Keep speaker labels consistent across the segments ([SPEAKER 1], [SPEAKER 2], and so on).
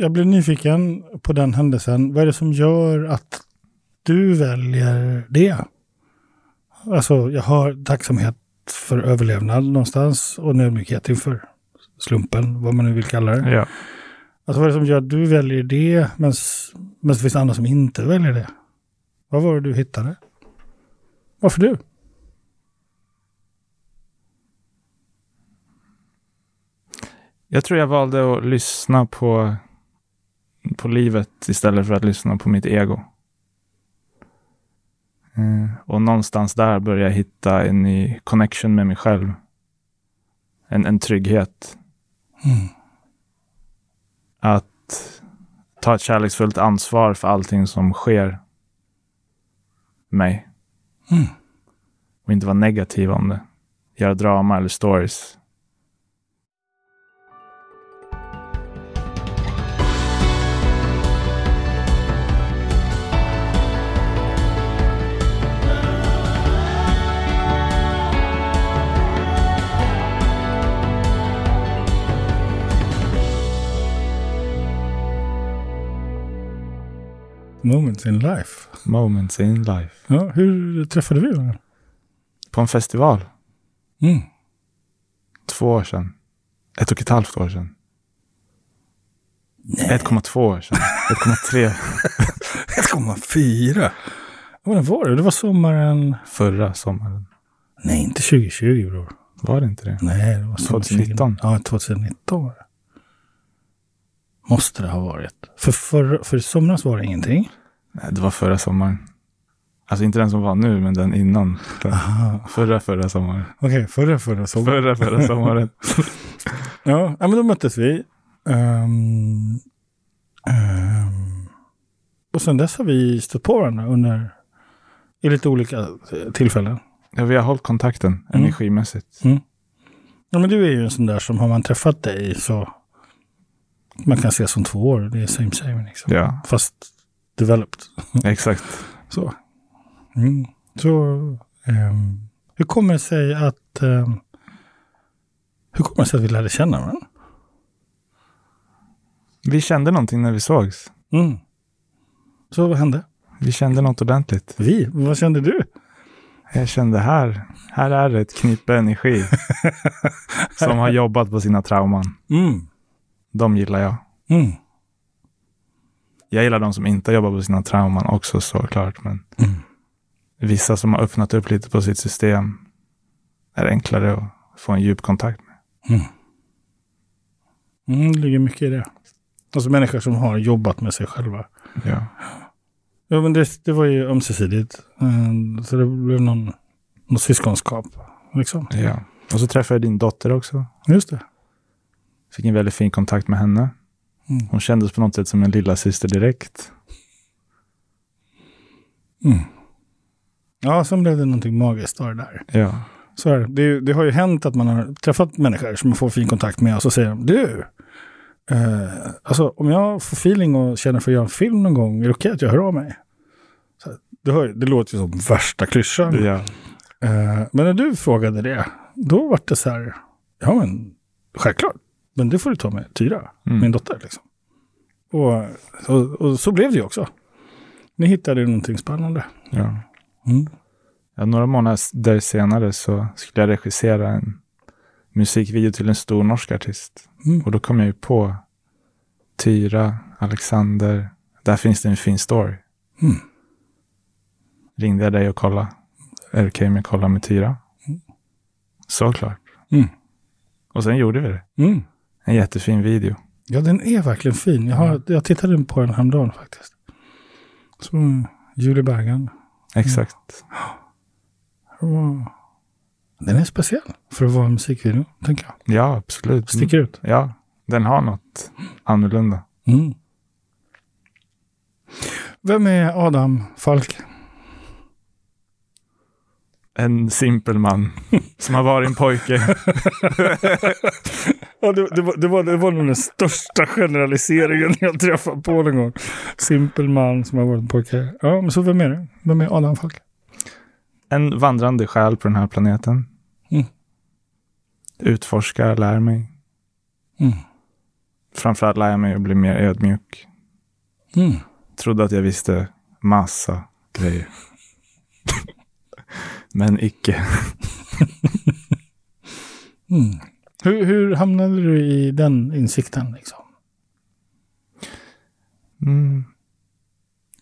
[SPEAKER 1] Jag blir nyfiken på den händelsen. Vad är det som gör att du väljer det? Alltså, jag har tacksamhet för överlevnad någonstans och ödmjukhet inför slumpen, vad man nu vill kalla det.
[SPEAKER 2] Ja.
[SPEAKER 1] Alltså vad är det som gör att du väljer det, men det finns andra som inte väljer det? Vad var det du hittade? Varför du?
[SPEAKER 2] Jag tror jag valde att lyssna på, på livet istället för att lyssna på mitt ego. Eh, och någonstans där började jag hitta en ny connection med mig själv. En, en trygghet.
[SPEAKER 1] Mm.
[SPEAKER 2] Att ta ett kärleksfullt ansvar för allting som sker mig.
[SPEAKER 1] Mm.
[SPEAKER 2] Och inte vara negativ om det. Göra drama eller stories.
[SPEAKER 1] Moments in life.
[SPEAKER 2] Moments in life.
[SPEAKER 1] Ja, hur träffade vi varandra?
[SPEAKER 2] På en festival.
[SPEAKER 1] Mm.
[SPEAKER 2] Två år sedan. Ett och ett halvt år sedan. 1,2 år sedan. 1,3
[SPEAKER 1] 1,4. Vad var det? Det var sommaren...
[SPEAKER 2] förra sommaren.
[SPEAKER 1] Nej, inte 2020 bror.
[SPEAKER 2] Var det inte det?
[SPEAKER 1] Nej, det var sommaren
[SPEAKER 2] 2019.
[SPEAKER 1] 20 Ja, 2019 var det. Måste det ha varit. För, för, för somras var det ingenting.
[SPEAKER 2] Nej, det var förra sommaren. Alltså inte den som var nu, men den innan. Den förra, förra sommaren.
[SPEAKER 1] Okej, förra, förra sommaren.
[SPEAKER 2] Förra, förra sommaren.
[SPEAKER 1] Ja, men då möttes vi. Ehm, ehm, och sen dess har vi stött på varandra under i lite olika eh, tillfällen.
[SPEAKER 2] Ja, vi har hållit kontakten energimässigt.
[SPEAKER 1] Ja, men du är ju en sån där som har man träffat dig så man kan se som två år. Det är same same liksom.
[SPEAKER 2] Ja,
[SPEAKER 1] Fast developed.
[SPEAKER 2] exakt.
[SPEAKER 1] Så. Mm. Så ehm, hur kommer det sig att ehm, hur kommer det sig att vi lärde känna varandra?
[SPEAKER 2] Vi kände någonting när vi sågs.
[SPEAKER 1] Mm. Så vad hände?
[SPEAKER 2] Vi kände något ordentligt.
[SPEAKER 1] Vi? Vad kände du?
[SPEAKER 2] Jag kände här, här är det ett knippe energi som har jobbat på sina trauman.
[SPEAKER 1] Mm.
[SPEAKER 2] De gillar jag.
[SPEAKER 1] Mm.
[SPEAKER 2] Jag gillar de som inte jobbar på sina trauman också såklart. Men
[SPEAKER 1] Mm.
[SPEAKER 2] vissa som har öppnat upp lite på sitt system är enklare att få en djup kontakt med.
[SPEAKER 1] Mm, det ligger mycket i det. Alltså människor som har jobbat med sig själva.
[SPEAKER 2] Ja.
[SPEAKER 1] Ja, men det, det var ju ömsesidigt. Mm, Så det blev någon, någon syskonskap. Liksom.
[SPEAKER 2] ja. Och så träffade jag din dotter också.
[SPEAKER 1] Just det.
[SPEAKER 2] Fick en väldigt fin kontakt med henne.
[SPEAKER 1] Mm.
[SPEAKER 2] Hon kändes på något sätt som en lilla syster direkt.
[SPEAKER 1] Mm. Ja, sen blev det någonting magiskt av det där.
[SPEAKER 2] Ja.
[SPEAKER 1] Så är det. Det, har ju hänt att man har träffat människor som man får fin kontakt med och så säger de du, eh, alltså om jag får feeling och känner för att göra en film någon gång, är det okej att jag hör av mig? Så, det, hör, det låter ju som värsta klyschan.
[SPEAKER 2] ja.
[SPEAKER 1] Eh, men när du frågade det, då var det så här, ja men självklart, men det får du ta med Tyra,
[SPEAKER 2] Mm.
[SPEAKER 1] min dotter. Liksom. Och, och, och så blev det ju också. Ni hittade någonting spännande.
[SPEAKER 2] ja.
[SPEAKER 1] Mm.
[SPEAKER 2] Ja, några månader senare så skulle jag regissera en musikvideo till en stor norsk artist.
[SPEAKER 1] Mm.
[SPEAKER 2] Och då kom jag ju på Tyra, Alexander. Där finns det en fin story.
[SPEAKER 1] Mm.
[SPEAKER 2] Ringde jag dig och kolla. Är det okej med att kolla med Tyra? Såklart.
[SPEAKER 1] Mm.
[SPEAKER 2] Och sen gjorde vi det.
[SPEAKER 1] Mm.
[SPEAKER 2] En jättefin video.
[SPEAKER 1] Ja, den är verkligen fin. Jag, har, jag tittade på den häromdagen faktiskt. Så, Julie Bergan.
[SPEAKER 2] Exakt.
[SPEAKER 1] Och, den är speciell för att vara en musikvideo, tänker jag.
[SPEAKER 2] Ja, absolut.
[SPEAKER 1] Sticker ut.
[SPEAKER 2] Ja, den har något annorlunda.
[SPEAKER 1] Mm. Vem är Adam Falk?
[SPEAKER 2] En simpel man som har varit en pojke.
[SPEAKER 1] Ja, det, det, var, det, var, det var nog den största generaliseringen jag träffat på någon gång. Simpel man som har varit pojke. Ja, men så vem är det? Vem är Adam Falk?
[SPEAKER 2] En vandrande själ på den här planeten.
[SPEAKER 1] Mm.
[SPEAKER 2] Utforskar, lär mig.
[SPEAKER 1] Mm.
[SPEAKER 2] framförallt lär jag mig att bli mer ödmjuk.
[SPEAKER 1] Mm.
[SPEAKER 2] Trodde att jag visste massa grejer. Men icke.
[SPEAKER 1] Mm. Hur, hur hamnade du i den insikten? Liksom?
[SPEAKER 2] Mm.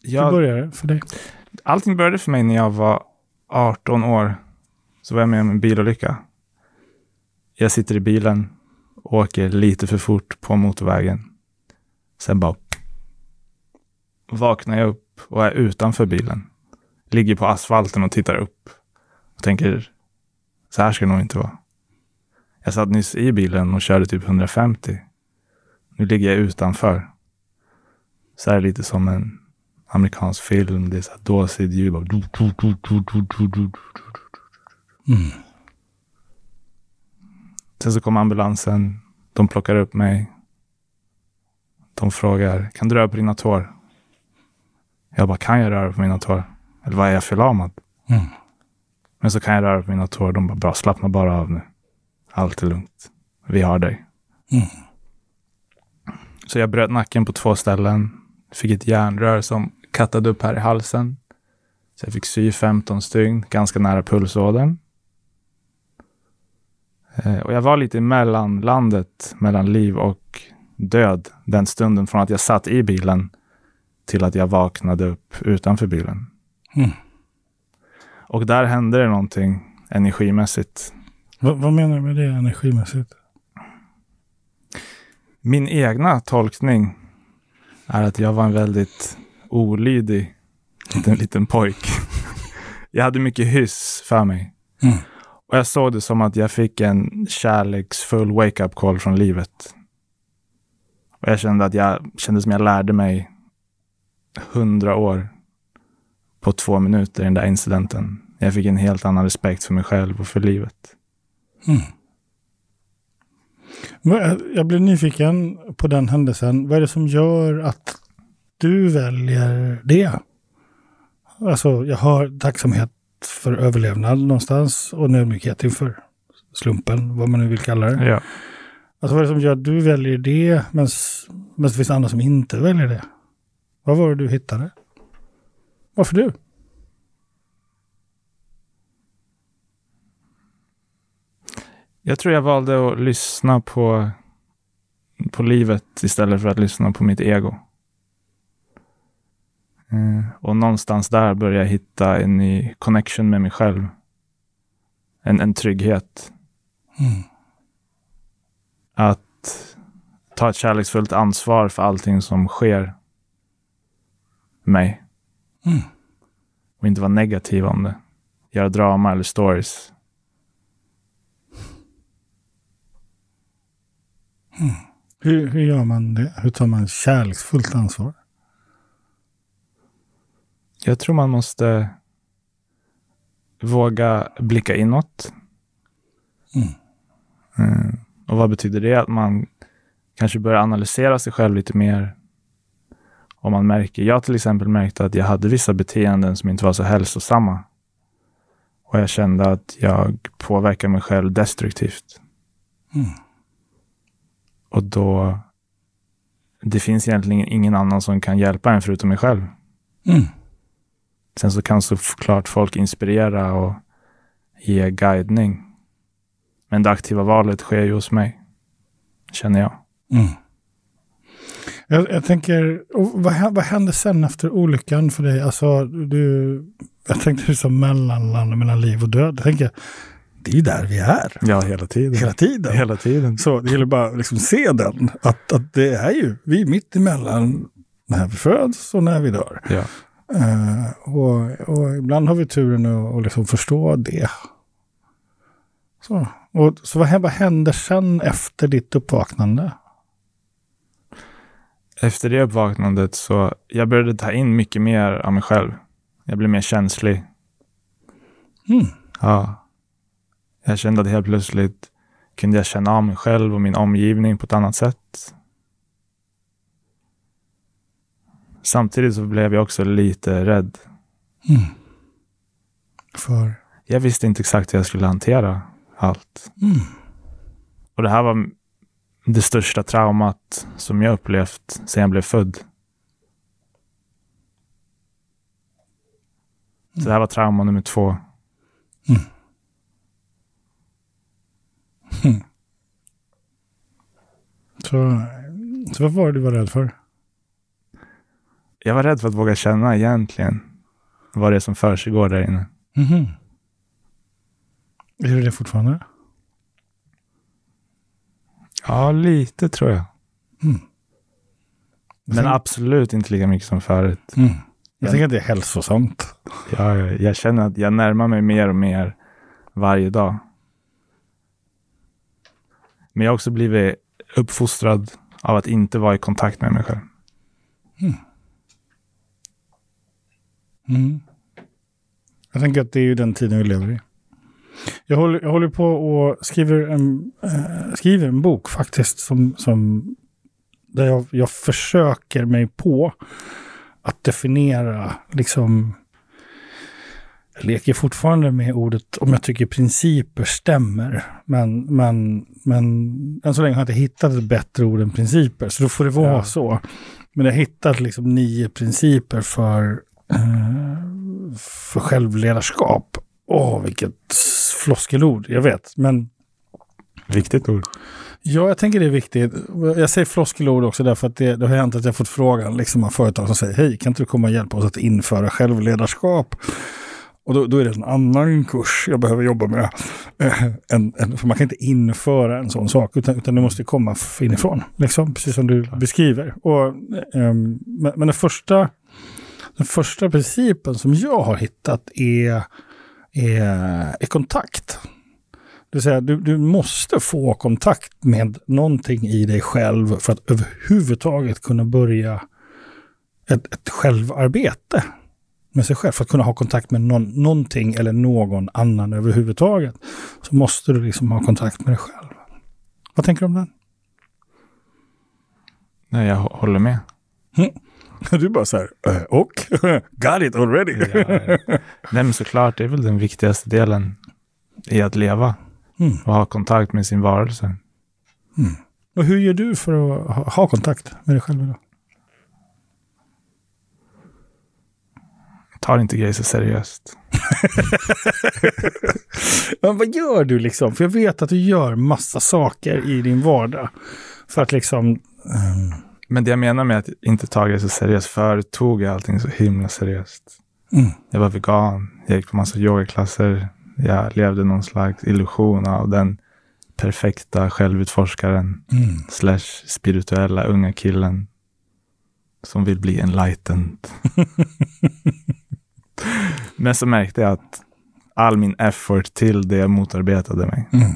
[SPEAKER 1] Hur
[SPEAKER 2] Jag,
[SPEAKER 1] började det för dig?
[SPEAKER 2] allting började för mig när jag var 18 år. Så var jag med om en bilolycka. Jag sitter i bilen, åker lite för fort på motorvägen. Sen bara vaknar jag upp och är utanför bilen. Ligger på asfalten och tittar upp. Och tänker, så här ska det nog inte vara. Jag satt nyss i bilen och körde typ 150. Nu ligger jag utanför. Så här lite som en amerikansk film. Det är så här dåsigt ljud. bara.
[SPEAKER 1] Mm.
[SPEAKER 2] Sen så kom ambulansen. De plockar upp mig. De frågar, kan du röra på dina tår? Jag bara, kan jag röra på mina tår? Eller vad är jag förlamad?
[SPEAKER 1] Mm.
[SPEAKER 2] Men så kan jag röra på mina tår. De bara, bra, slappna bara av nu. Allt är lugnt. Vi har dig.
[SPEAKER 1] Mm.
[SPEAKER 2] Så jag bröt nacken på två ställen. Fick ett järnrör som kattade upp här i halsen. Så jag fick sy 15 stygn, ganska nära pulsådern. Eh, Och jag var lite i mellanlandet mellan liv och död den stunden från att jag satt i bilen till att jag vaknade upp utanför bilen.
[SPEAKER 1] Mm.
[SPEAKER 2] Och där hände det någonting energimässigt.
[SPEAKER 1] Vad, vad menar du med det energimässigt?
[SPEAKER 2] Min egna tolkning är att jag var en väldigt olydig liten, liten pojk. Jag hade mycket hyss för mig.
[SPEAKER 1] Mm.
[SPEAKER 2] Och jag såg det som att jag fick en kärleksfull wake-up call från livet. Och jag kände att jag kände som jag lärde mig hundra år på två minuter i den där incidenten. Jag fick en helt annan respekt för mig själv och för livet.
[SPEAKER 1] Mm. Jag blir nyfiken på den händelsen. Vad är det som gör att du väljer det? Alltså, jag har tacksamhet för överlevnad någonstans och ödmjukhet inför slumpen, vad man nu vill kalla det.
[SPEAKER 2] Ja.
[SPEAKER 1] Alltså, vad är det som gör att du väljer det, men det finns andra som inte väljer det? Vad var det du hittade? Varför du?
[SPEAKER 2] Jag tror jag valde att lyssna på, på livet istället för att lyssna på mitt ego. Eh, och någonstans där började jag hitta en ny connection med mig själv. En, en trygghet.
[SPEAKER 1] Mm.
[SPEAKER 2] Att ta ett kärleksfullt ansvar för allting som sker mig.
[SPEAKER 1] Mm.
[SPEAKER 2] Och inte vara negativ om det. Göra drama eller stories.
[SPEAKER 1] Hur, hur gör man det? Hur tar man kärleksfullt ansvar?
[SPEAKER 2] Jag tror man måste våga blicka inåt.
[SPEAKER 1] Mm.
[SPEAKER 2] Mm. Och vad betyder det? Att man kanske börjar analysera sig själv lite mer. Om man märker, jag till exempel märkte att jag hade vissa beteenden som inte var så hälsosamma. Och jag kände att jag påverkar mig själv destruktivt.
[SPEAKER 1] Mm.
[SPEAKER 2] Och då, det finns egentligen ingen annan som kan hjälpa en förutom mig själv.
[SPEAKER 1] Mm.
[SPEAKER 2] Sen så kan såklart folk inspirera och ge guidning. Men det aktiva valet sker ju hos mig. Känner jag.
[SPEAKER 1] Mm. Jag, jag tänker, vad, vad hände sen efter olyckan för dig? Alltså, du, jag tänkte liksom mellanlanda mellan liv och död. Jag tänker, det är ju där vi är.
[SPEAKER 2] Ja, hela tiden.
[SPEAKER 1] Hela tiden.
[SPEAKER 2] Hela tiden.
[SPEAKER 1] Så det gäller bara att liksom se den. Att, att det är ju, vi är mitt emellan när vi föds och när vi dör.
[SPEAKER 2] Ja.
[SPEAKER 1] Eh, och, och ibland har vi turen att, att liksom förstå det. Så, och, så vad, vad händer sen efter ditt uppvaknande?
[SPEAKER 2] Efter det uppvaknandet så jag började ta in mycket mer av mig själv. Jag blev mer känslig.
[SPEAKER 1] Mm.
[SPEAKER 2] Ja. Jag kände att helt plötsligt kunde jag känna av mig själv och min omgivning på ett annat sätt. Samtidigt så blev jag också lite rädd.
[SPEAKER 1] Mm. För?
[SPEAKER 2] Jag visste inte exakt hur jag skulle hantera allt.
[SPEAKER 1] Mm.
[SPEAKER 2] Och det här var det största traumat som jag upplevt sedan jag blev född. Så det här var trauma nummer två.
[SPEAKER 1] Så, så vad var det du var rädd för?
[SPEAKER 2] Jag var rädd för att våga känna egentligen vad det är som försiggår där inne.
[SPEAKER 1] Mhm. Är du det fortfarande?
[SPEAKER 2] Ja, lite tror jag.
[SPEAKER 1] Mm.
[SPEAKER 2] Men absolut inte lika mycket som förut.
[SPEAKER 1] Mm. Jag tänker att det är hälsosamt.
[SPEAKER 2] Jag, jag, jag känner att jag närmar mig mer och mer varje dag. Men jag har också blivit uppfostrad av att inte vara i kontakt med mig själv. Hmm.
[SPEAKER 1] Mm. Jag tänker att det är ju den tiden vi lever i. Jag håller, jag håller på och skriver en, äh, skriver en bok faktiskt som, som där jag, jag försöker mig på att definiera liksom leker fortfarande med ordet om jag tycker principer stämmer. Men, men, men än så länge har jag inte hittat ett bättre ord än principer. Så då får det vara
[SPEAKER 2] Ja.
[SPEAKER 1] så. Men jag har hittat liksom nio principer för, eh, för självledarskap. Åh, vilket floskelord, jag vet. Men
[SPEAKER 2] Viktigt ord.
[SPEAKER 1] ja, jag tänker det är viktigt. Jag säger floskelord också därför att det, det har hänt att jag fått frågan liksom, av företag som säger hej, kan inte du komma och hjälpa oss att införa självledarskap? Och då, då är det en annan kurs jag behöver jobba med. Eh, en, en, för man kan inte införa en sån sak, utan, utan det måste komma inifrån. Liksom, precis som du beskriver. Och, ehm, men, men den, första, den första principen som jag har hittat är, är, är kontakt. Det vill säga, du, du måste få kontakt med någonting i dig själv för att överhuvudtaget kunna börja ett, ett självarbete med sig själv. För att kunna ha kontakt med någon, någonting eller någon annan överhuvudtaget. Så måste du liksom ha kontakt med dig själv. Vad tänker du om den?
[SPEAKER 2] Nej, jag hå- håller med.
[SPEAKER 1] Du är bara så här, "Eh, och? Got it already.
[SPEAKER 2] Nej, men såklart, det är väl den viktigaste delen i att leva.
[SPEAKER 1] Mm.
[SPEAKER 2] Och ha kontakt med sin varelse.
[SPEAKER 1] Och hur gör du för att ha, ha kontakt med dig själv idag?
[SPEAKER 2] Tar inte grejer så seriöst.
[SPEAKER 1] Men vad gör du liksom? För jag vet att du gör massa saker i din vardag. För att liksom... ehm,
[SPEAKER 2] Men det jag menar med att inte ta grejer så seriöst, förut tog jag allting så himla seriöst.
[SPEAKER 1] Mm.
[SPEAKER 2] Jag var vegan, jag gick på massa yogaklasser. Jag levde någon slags illusion av den perfekta självutforskaren
[SPEAKER 1] Mm.
[SPEAKER 2] slash spirituella unga killen som vill bli enlightened. Men så märkte jag att all min effort till det motarbetade mig.
[SPEAKER 1] Mm.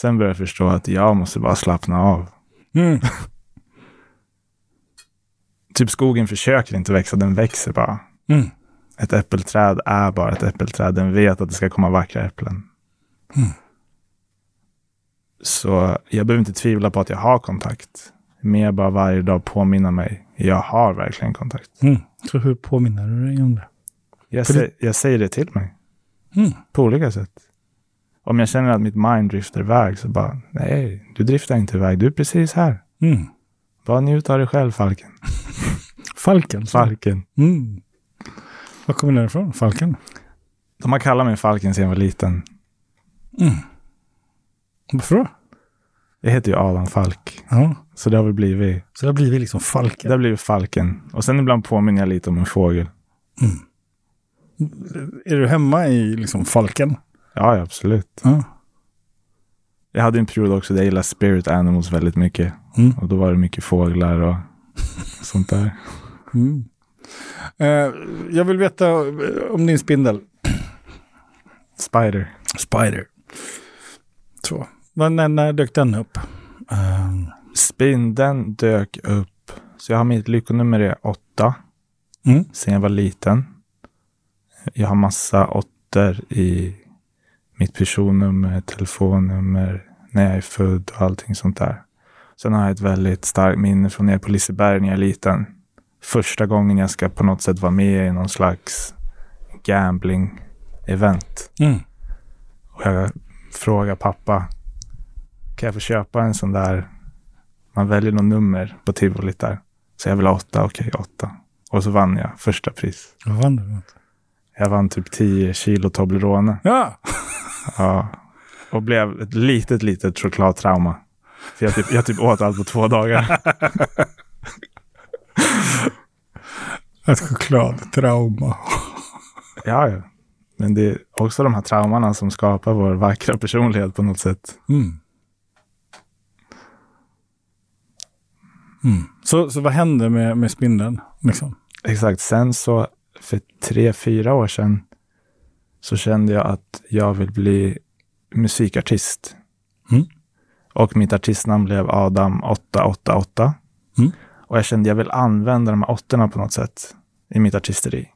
[SPEAKER 2] Sen började jag förstå att jag måste bara slappna av.
[SPEAKER 1] Mm.
[SPEAKER 2] Typ skogen försöker inte växa, den växer bara.
[SPEAKER 1] Mm.
[SPEAKER 2] Ett äppelträd är bara ett äppelträd. Den vet att det ska komma vackra äpplen.
[SPEAKER 1] Mm.
[SPEAKER 2] Så jag behöver inte tvivla på att jag har kontakt. Mer bara varje dag påminna mig. Jag har verkligen kontakt.
[SPEAKER 1] Så hur påminner du dig om det?
[SPEAKER 2] Jag, sä- jag säger det till mig.
[SPEAKER 1] Mm.
[SPEAKER 2] På olika sätt. Om jag känner att mitt mind drifter iväg så bara, nej, du driftar inte iväg. Du är precis här.
[SPEAKER 1] Mm.
[SPEAKER 2] Bara njut av dig själv, Falken.
[SPEAKER 1] Falken. så.
[SPEAKER 2] Falken.
[SPEAKER 1] Mm. Var kommer den ifrån? Falken?
[SPEAKER 2] De har kallat mig Falken sedan jag var liten.
[SPEAKER 1] Mm. Varför då?
[SPEAKER 2] Jag heter ju Adam Falk.
[SPEAKER 1] Ja.
[SPEAKER 2] Så det har väl blivit,
[SPEAKER 1] Så det har blivit liksom
[SPEAKER 2] det
[SPEAKER 1] Falken.
[SPEAKER 2] har blivit Falken. Och sen ibland påminner jag lite om en fågel.
[SPEAKER 1] Är du hemma i liksom Falken?
[SPEAKER 2] Ja, absolut.
[SPEAKER 1] Ja.
[SPEAKER 2] Jag hade en period också där jag gillade spirit animals väldigt mycket.
[SPEAKER 1] Mm.
[SPEAKER 2] Och då var det mycket fåglar och sånt där.
[SPEAKER 1] Mm. Eh, jag vill veta eh, om din spindel.
[SPEAKER 2] Spider.
[SPEAKER 1] Spider. Så. När, när dök den upp? Ehm,
[SPEAKER 2] Spindeln dök upp. Så jag har mitt lyckonummer är åtta.
[SPEAKER 1] Mm.
[SPEAKER 2] Sen jag var liten. Jag har massa åttor i mitt personnummer, telefonnummer, när jag är född och allting sånt där. Sen har jag ett väldigt starkt minne från nere på Liseberg när jag är liten. Första gången jag ska på något sätt vara med i någon slags gambling-event.
[SPEAKER 1] Mm.
[SPEAKER 2] Och jag frågar pappa, kan jag få köpa en sån där, man väljer något nummer på tivolit där. Så jag vill ha åtta, okej åtta. Och så vann jag första pris.
[SPEAKER 1] Vad vann du?
[SPEAKER 2] Jag vann typ 10 kilo Toblerone.
[SPEAKER 1] Ja!
[SPEAKER 2] Ja. Och blev ett litet, litet chokladtrauma. För jag typ, jag typ åt allt på två dagar.
[SPEAKER 1] Ett chokladtrauma.
[SPEAKER 2] Ja, ja. Men det är också de här traumorna som skapar vår vackra personlighet på något sätt.
[SPEAKER 1] Mm. Mm. Så, så vad hände med, med spindeln? Liksom?
[SPEAKER 2] Exakt. Sen så för tre, fyra år sedan så kände jag att jag vill bli musikartist.
[SPEAKER 1] Mm.
[SPEAKER 2] Och mitt artistnamn blev Adam 888.
[SPEAKER 1] Mm.
[SPEAKER 2] Och jag kände att jag vill använda de här åttorna på något sätt i mitt artisteri.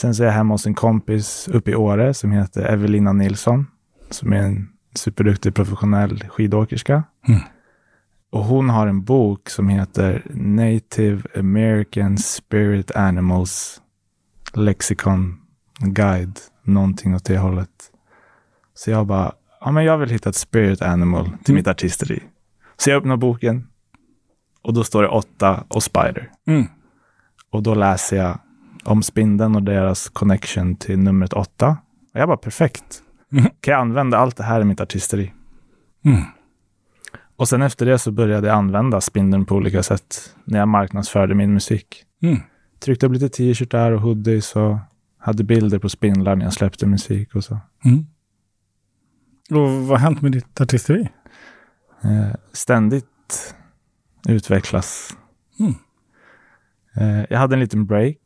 [SPEAKER 2] Sen så är jag hemma hos en kompis uppe i Åre som heter Evelina Nilsson. Som är en superduktig professionell skidåkerska.
[SPEAKER 1] Mm.
[SPEAKER 2] Och hon har en bok som heter Native American Spirit Animals Lexicon Guide. Någonting åt det hållet. Så jag bara, ja men jag vill hitta ett spirit animal till
[SPEAKER 1] Mm.
[SPEAKER 2] mitt artisteri. Så jag öppnar boken och då står det åtta och spider.
[SPEAKER 1] Mm.
[SPEAKER 2] Och då läser jag om spindeln och deras connection till numret åtta. Och jag bara, perfekt.
[SPEAKER 1] Mm.
[SPEAKER 2] Kan jag använda allt det här i mitt artisteri?
[SPEAKER 1] Mm.
[SPEAKER 2] Och sen efter det så började jag använda spindeln på olika sätt när jag marknadsförde min musik.
[SPEAKER 1] Mm.
[SPEAKER 2] Tryckte upp lite t-shirtar och hoodies och hade bilder på spindlar när jag släppte musik och så.
[SPEAKER 1] Mm. Och vad har hänt med ditt artisteri?
[SPEAKER 2] Eh, ständigt utvecklas.
[SPEAKER 1] Mm.
[SPEAKER 2] Eh, jag hade en liten break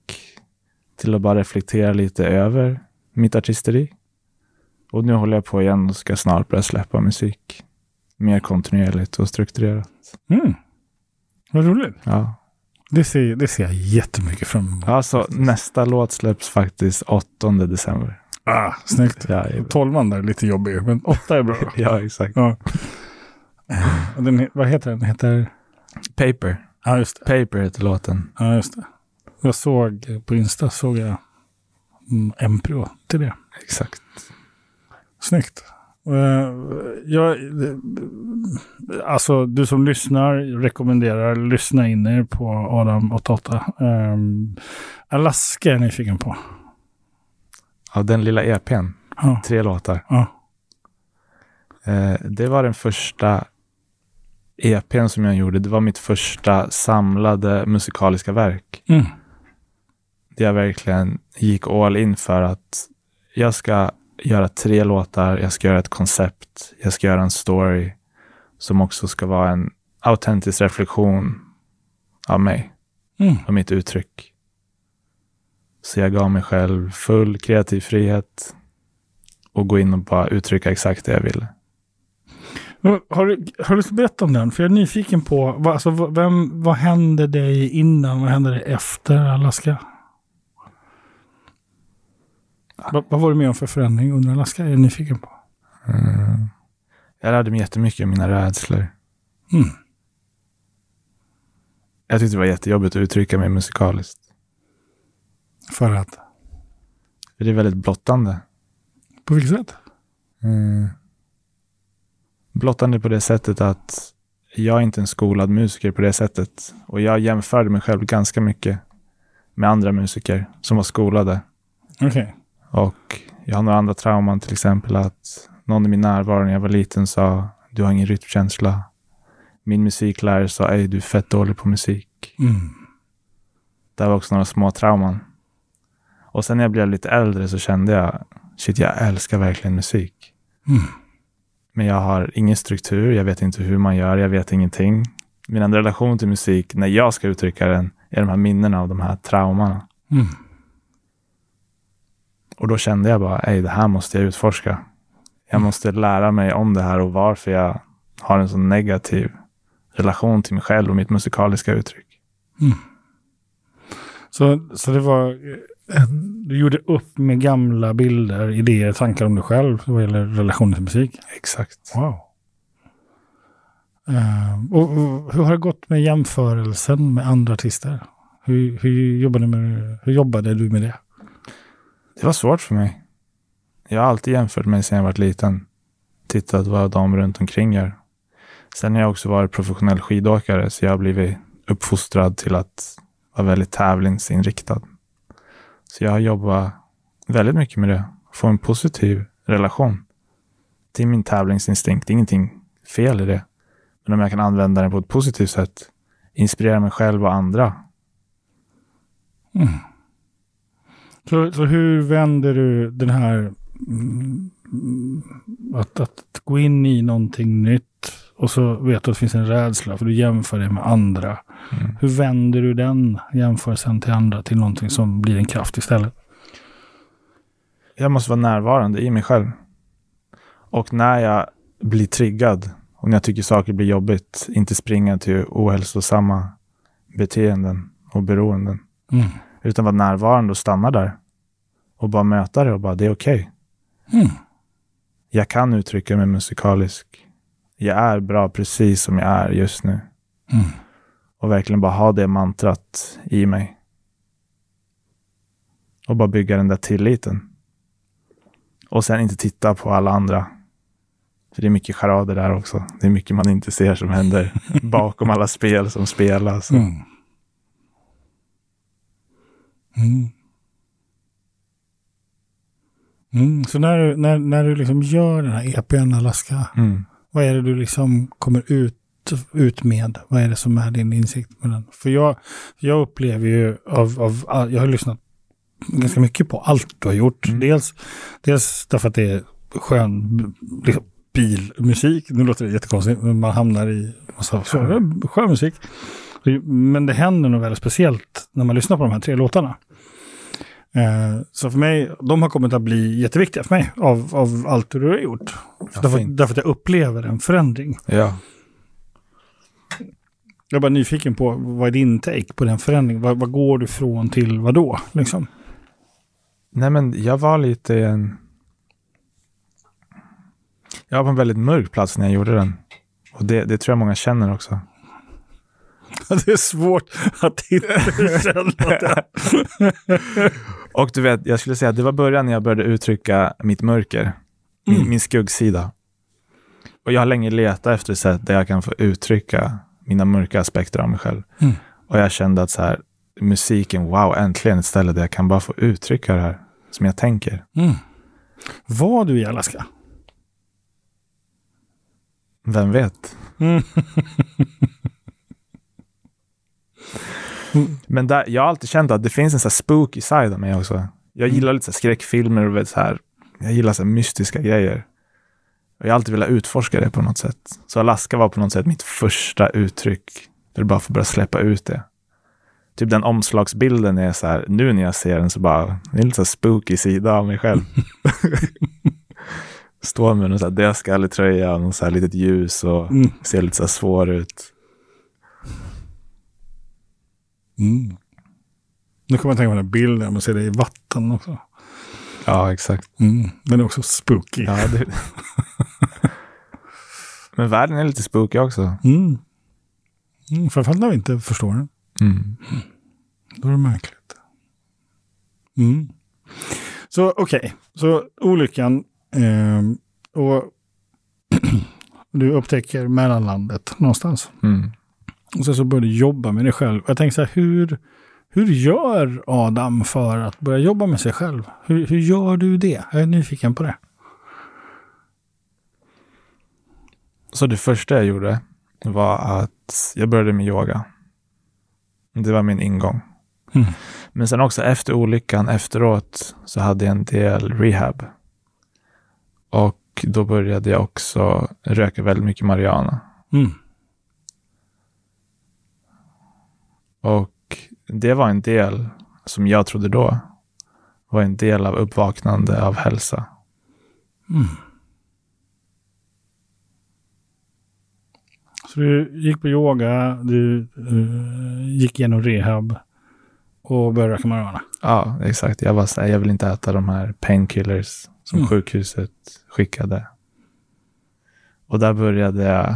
[SPEAKER 2] till att bara reflektera lite över mitt artisteri. Och nu håller jag på igen och ska snart börja släppa musik. Mer kontinuerligt och strukturerat.
[SPEAKER 1] Mm. Vad roligt.
[SPEAKER 2] Ja.
[SPEAKER 1] Det ser, det ser jag jättemycket fram emot.
[SPEAKER 2] Alltså nästa låt släpps faktiskt 8 december.
[SPEAKER 1] Ah, snyggt.
[SPEAKER 2] Ja.
[SPEAKER 1] Tolvan där är lite jobbig, men åtta är bra.
[SPEAKER 2] ja exakt.
[SPEAKER 1] Ja. Den, vad heter den? Den heter...
[SPEAKER 2] Paper.
[SPEAKER 1] Ja, just det.
[SPEAKER 2] Paper heter låten.
[SPEAKER 1] Ja, just det. Jag såg eh, på Insta såg jag mm, en pro till det.
[SPEAKER 2] Exakt.
[SPEAKER 1] Snyggt. Eh, jag, alltså, du som lyssnar rekommenderar lyssna in er på Adam88. Um, Alaska är jag nyfiken på.
[SPEAKER 2] Av den lilla EPn.
[SPEAKER 1] Ja,
[SPEAKER 2] Tre låtar.
[SPEAKER 1] ja.
[SPEAKER 2] Eh, det var den första EPn som jag gjorde. Det var mitt första samlade musikaliska verk.
[SPEAKER 1] Mm.
[SPEAKER 2] Där jag verkligen gick all in för att jag ska göra tre låtar, jag ska göra ett koncept, jag ska göra en story som också ska vara en autentisk reflektion av mig
[SPEAKER 1] Mm.
[SPEAKER 2] och mitt uttryck. Så jag gav mig själv full kreativ frihet och gå in och bara uttrycka exakt det jag ville.
[SPEAKER 1] Har du, har du lust att berätta om den? För jag är nyfiken på, alltså, vem, vad hände dig innan? Vad hände dig efter Alaska? Vad, vad var det med om för förändring under Alaska? Jag är nyfiken på.
[SPEAKER 2] Mm. Jag lärde mig jättemycket om mina rädslor.
[SPEAKER 1] Mm.
[SPEAKER 2] Jag tyckte det var jättejobbigt att uttrycka mig musikaliskt.
[SPEAKER 1] För att?
[SPEAKER 2] För det är väldigt blottande.
[SPEAKER 1] På vilket sätt?
[SPEAKER 2] Mm. Blottande på det sättet att jag är inte en skolad musiker på det sättet. Och jag jämförde mig själv ganska mycket med andra musiker som var skolade.
[SPEAKER 1] Okej.
[SPEAKER 2] Och jag har några andra trauman, till exempel att någon i min närvaro när jag var liten sa du har ingen rytmkänsla. Min musiklärare sa ej, du är fett dålig på musik.
[SPEAKER 1] Mm.
[SPEAKER 2] Det var också några små trauman. Och sen när jag blev lite äldre så kände jag, shit, jag älskar verkligen musik.
[SPEAKER 1] Mm.
[SPEAKER 2] Men jag har ingen struktur, jag vet inte hur man gör, jag vet ingenting. Min enda relation till musik, när jag ska uttrycka den, är de här minnena av de här traumorna.
[SPEAKER 1] Mm.
[SPEAKER 2] Och då kände jag bara, ej, det här måste jag utforska. Jag måste lära mig om det här och varför jag har en så negativ relation till mig själv och mitt musikaliska uttryck.
[SPEAKER 1] Så, så det var... eh, Du gjorde upp med gamla bilder, idéer, tankar om dig själv vad gäller relationen till musik.
[SPEAKER 2] Exakt.
[SPEAKER 1] Wow. Eh, och, och hur har det gått med jämförelsen med andra artister? Hur, hur, jobbade, med, hur jobbade du med det?
[SPEAKER 2] Det var svårt för mig. Jag har alltid jämfört mig sedan jag var liten. Tittat vad de runt omkring gör. Sen har jag också varit professionell skidåkare, så jag har blivit uppfostrad till att vara väldigt tävlingsinriktad. Så jag har jobbat väldigt mycket med det. Få en positiv relation till min tävlingsinstinkt. Det är Ingenting fel i det. Men om jag kan använda den på ett positivt sätt, inspirera mig själv och andra.
[SPEAKER 1] Mm. Så, så hur vänder du den här mm, att, att gå in i någonting nytt och så vet du att det finns en rädsla för du jämför det med andra.
[SPEAKER 2] Mm.
[SPEAKER 1] Hur vänder du den jämförelsen till andra till någonting som blir en kraft istället?
[SPEAKER 2] Jag måste vara närvarande i mig själv. Och när jag blir triggad och när jag tycker saker blir jobbigt, inte springa till ohälsosamma beteenden och beroenden.
[SPEAKER 1] Mm.
[SPEAKER 2] Utan vara närvarande och stanna där. Och bara möta det och bara, det är okej.
[SPEAKER 1] Mm.
[SPEAKER 2] Jag kan uttrycka mig musikalisk. Jag är bra precis som jag är just nu.
[SPEAKER 1] Mm.
[SPEAKER 2] Och verkligen bara ha det mantrat i mig. Och bara bygga den där tilliten. Och sen inte titta på alla andra. För det är mycket charader där också. Det är mycket man inte ser som händer bakom alla spel som spelas.
[SPEAKER 1] Mm. Mm. Mm. Så när du, när, när du liksom gör den här EPn Alaska,
[SPEAKER 2] Mm.
[SPEAKER 1] vad är det du liksom kommer ut, ut med? Vad är det som är din insikt med den? För jag, jag upplever ju av, av jag har lyssnat ganska mycket på allt du har gjort.
[SPEAKER 2] Mm.
[SPEAKER 1] Dels, dels därför att det är skön liksom, bilmusik. Nu låter det jättekonstigt, men man hamnar i massa skön musik. Men det händer något väldigt speciellt när man lyssnar på de här tre låtarna. Eh, så för mig, de har kommit att bli jätteviktiga för mig av, av allt du har gjort.
[SPEAKER 2] Ja,
[SPEAKER 1] därför, därför att jag upplever en förändring.
[SPEAKER 2] Ja.
[SPEAKER 1] Jag är bara nyfiken på, vad är din take på den förändringen? Vad, vad går du från till vad då? Liksom?
[SPEAKER 2] Nej, men jag var lite en... Jag var på en väldigt mörk plats när jag gjorde den. Och det, det tror jag många känner också.
[SPEAKER 1] Det är svårt att inte känna det.
[SPEAKER 2] Och du vet, jag skulle säga att det var början när jag började uttrycka mitt mörker. Min,
[SPEAKER 1] Mm.
[SPEAKER 2] min skuggsida. Och jag har länge letat efter sätt där jag kan få uttrycka mina mörka aspekter av mig själv.
[SPEAKER 1] Mm.
[SPEAKER 2] Och jag kände att så här, musiken, wow, äntligen ett ställe där jag kan bara få uttrycka det här som jag tänker.
[SPEAKER 1] Mm. Var du i Alaska?
[SPEAKER 2] Vem vet?
[SPEAKER 1] Mm.
[SPEAKER 2] Men där, jag har alltid känt att det finns en så här spooky side av mig också. Jag
[SPEAKER 1] Mm.
[SPEAKER 2] gillar lite så här skräckfilmer och så här, jag gillar så här mystiska grejer. Och jag har alltid velat utforska det på något sätt. Så Alaska var på något sätt mitt första uttryck. För att bara få börja släppa ut det. Typ den omslagsbilden är så här, nu när jag ser den så bara, det är lite så spooky sida av mig själv. Står med en dödskallig tröja och något så här litet ljus och
[SPEAKER 1] Mm.
[SPEAKER 2] ser lite så här svår ut.
[SPEAKER 1] Mm. Nu kommer jag tänka på den här bilden, man ser det i vatten också.
[SPEAKER 2] Ja, exakt.
[SPEAKER 1] Mm. Den är också spooky.
[SPEAKER 2] Ja, det... Men världen är lite spooky också.
[SPEAKER 1] Mm. Mm, framförallt när vi inte förstår den.
[SPEAKER 2] Mm.
[SPEAKER 1] Då är det märkligt. Mm. Så okej, så olyckan. ehm, och du upptäcker mellanlandet någonstans.
[SPEAKER 2] Mm.
[SPEAKER 1] Och sen så börjar du jobba med dig själv. Jag tänker så här, hur, hur gör Adam för att börja jobba med sig själv? Hur, hur gör du det? Jag är nyfiken på det.
[SPEAKER 2] Så det första jag gjorde var att jag började med yoga. Det var min ingång.
[SPEAKER 1] Mm.
[SPEAKER 2] Men sen också efter olyckan efteråt så hade jag en del rehab. Och då började jag också röka väldigt mycket marijuana.
[SPEAKER 1] Mm.
[SPEAKER 2] Och det var en del som jag trodde då var en del av uppvaknande av hälsa.
[SPEAKER 1] Mm. Så du gick på yoga, du eh, gick igenom rehab och började röka marijuana.
[SPEAKER 2] Ja, exakt. Jag var så här, jag vill inte äta de här painkillers som
[SPEAKER 1] Mm.
[SPEAKER 2] sjukhuset skickade. Och där började jag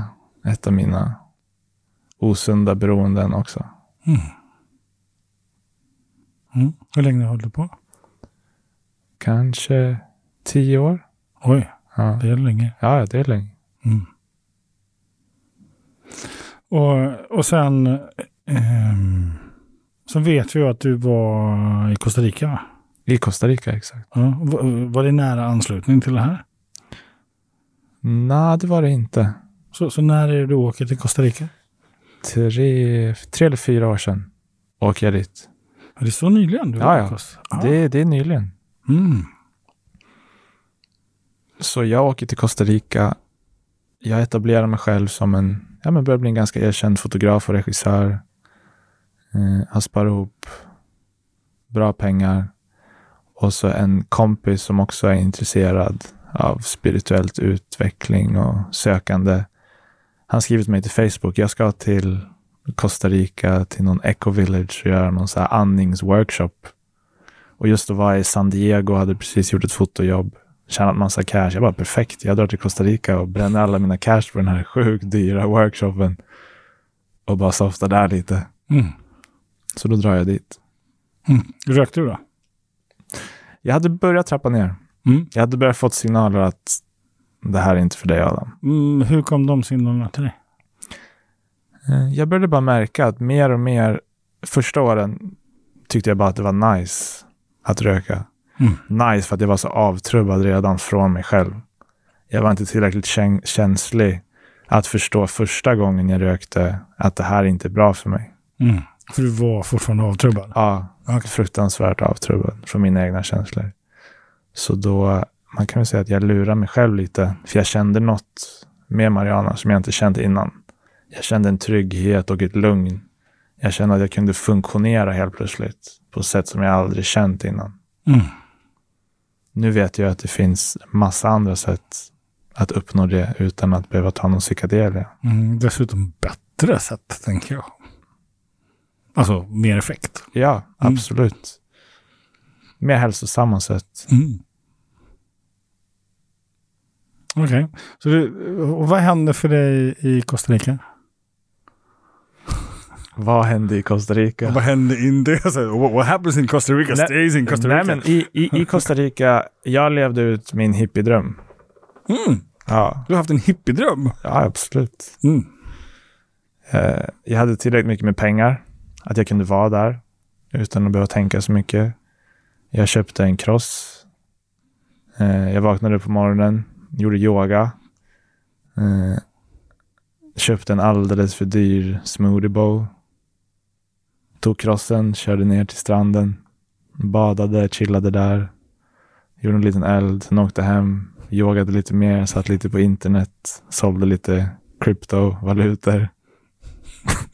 [SPEAKER 2] ett av mina osunda beroenden också.
[SPEAKER 1] Mm. Mm. Hur länge har du på?
[SPEAKER 2] Kanske tio år.
[SPEAKER 1] Oj,
[SPEAKER 2] Ja,
[SPEAKER 1] det är länge.
[SPEAKER 2] ja det är länge.
[SPEAKER 1] Mm. Och, och sen, ehm, sen vet vi ju att du var i Costa Rica. va?
[SPEAKER 2] I Costa Rica, exakt.
[SPEAKER 1] Ja, var, var det nära anslutning till det här?
[SPEAKER 2] Nej, det var det inte.
[SPEAKER 1] Så, så när är det du åker till Costa Rica?
[SPEAKER 2] Tre, tre eller fyra år sedan åker jag dit.
[SPEAKER 1] Är det så nyligen? Du
[SPEAKER 2] Ja,
[SPEAKER 1] var
[SPEAKER 2] ja.
[SPEAKER 1] Costa? Ah.
[SPEAKER 2] Det, det är nyligen.
[SPEAKER 1] Mm.
[SPEAKER 2] Så jag åker till Costa Rica. Jag etablerar mig själv som en, ja men börjar bli en ganska erkänd fotograf och regissör. Eh, har sparat ihop bra pengar. Och så en kompis som också är intresserad av spirituellt utveckling och sökande. Han skriver till mig till Facebook. Jag ska till Costa Rica till någon eco village och göra någon så här andningsworkshop. Och just då var jag i San Diego och hade precis gjort ett fotojobb tjänat massa cash. Jag bara perfekt, jag drar till Costa Rica och bränner alla mina cash på den här sjukt dyra workshopen. Och bara softar där lite.
[SPEAKER 1] Mm.
[SPEAKER 2] Så då drar jag dit.
[SPEAKER 1] Mm. Rökte du då?
[SPEAKER 2] Jag hade börjat trappa ner.
[SPEAKER 1] Mm.
[SPEAKER 2] Jag hade börjat fått signaler att det här är inte för dig Adam.
[SPEAKER 1] Mm, hur kom de signalerna till dig?
[SPEAKER 2] Eh, Jag började bara märka att mer och mer, första åren tyckte jag bara att det var nice att röka.
[SPEAKER 1] Mm.
[SPEAKER 2] Nice för att jag var så avtrubbad redan från mig själv. Jag var inte tillräckligt kän- känslig att förstå första gången jag rökte att det här inte är bra för mig.
[SPEAKER 1] Mm. För du var fortfarande avtrubbad?
[SPEAKER 2] Ja,
[SPEAKER 1] Okej.
[SPEAKER 2] fruktansvärt avtrubbad från mina egna känslor. Så då, man kan väl säga att jag lurar mig själv lite. För jag kände något med Mariana som jag inte kände innan. Jag kände en trygghet och ett lugn. Jag kände att jag kunde funktionera helt plötsligt på ett sätt som jag aldrig känt innan.
[SPEAKER 1] Mm.
[SPEAKER 2] Nu vet jag att det finns massa andra sätt att uppnå det utan att behöva ta någon psykedelia.
[SPEAKER 1] Mm. Dessutom bättre sätt, tänker jag. Alltså, mer effekt.
[SPEAKER 2] Ja,
[SPEAKER 1] Mm.
[SPEAKER 2] absolut. Mer hälsosamma sätt.
[SPEAKER 1] Mm. Okej. Så du, och vad hände för dig i Costa Rica?
[SPEAKER 2] Vad hände i Costa Rica?
[SPEAKER 1] Vad hände in det? What, happens in Costa Rica stays in Costa Rica.
[SPEAKER 2] Nej, men i, i, i Costa Rica, jag levde ut min hippiedröm.
[SPEAKER 1] mm.
[SPEAKER 2] Ja,
[SPEAKER 1] Du har haft en hippiedröm.
[SPEAKER 2] ja absolut.
[SPEAKER 1] Mm.
[SPEAKER 2] Eh, jag hade tillräckligt mycket med pengar. Att jag kunde vara där utan att behöva tänka så mycket. Jag köpte en cross. Eh, jag vaknade på morgonen, gjorde yoga. Eh, köpte en alldeles för dyr smoothie bowl. Tog krossen, körde ner till stranden. Badade, chillade där. Gjorde en liten eld, sen åkte hem. Yogade lite mer, satt lite på internet. Sålde lite kryptovalutor.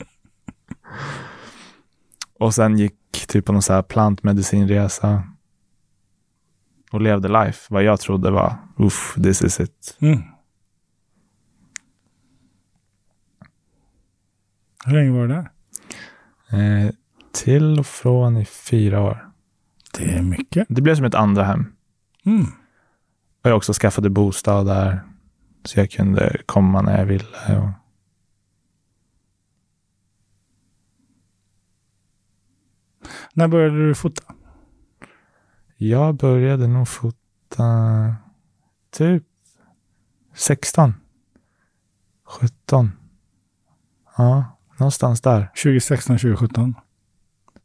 [SPEAKER 2] och sen gick typ på någon så här plantmedicinresa. Och levde life. Vad jag trodde var, uff, this is it.
[SPEAKER 1] Mm. Hur länge var du där?
[SPEAKER 2] Eh, till och från i fyra år.
[SPEAKER 1] Det är mycket.
[SPEAKER 2] Det blev som ett andra hem.
[SPEAKER 1] Mm.
[SPEAKER 2] Och jag också skaffade bostad där. Så jag kunde komma när jag ville. Och...
[SPEAKER 1] När började du fota?
[SPEAKER 2] Jag började nog fota typ 16. 17. Ja, någonstans där.
[SPEAKER 1] 2016, 2017?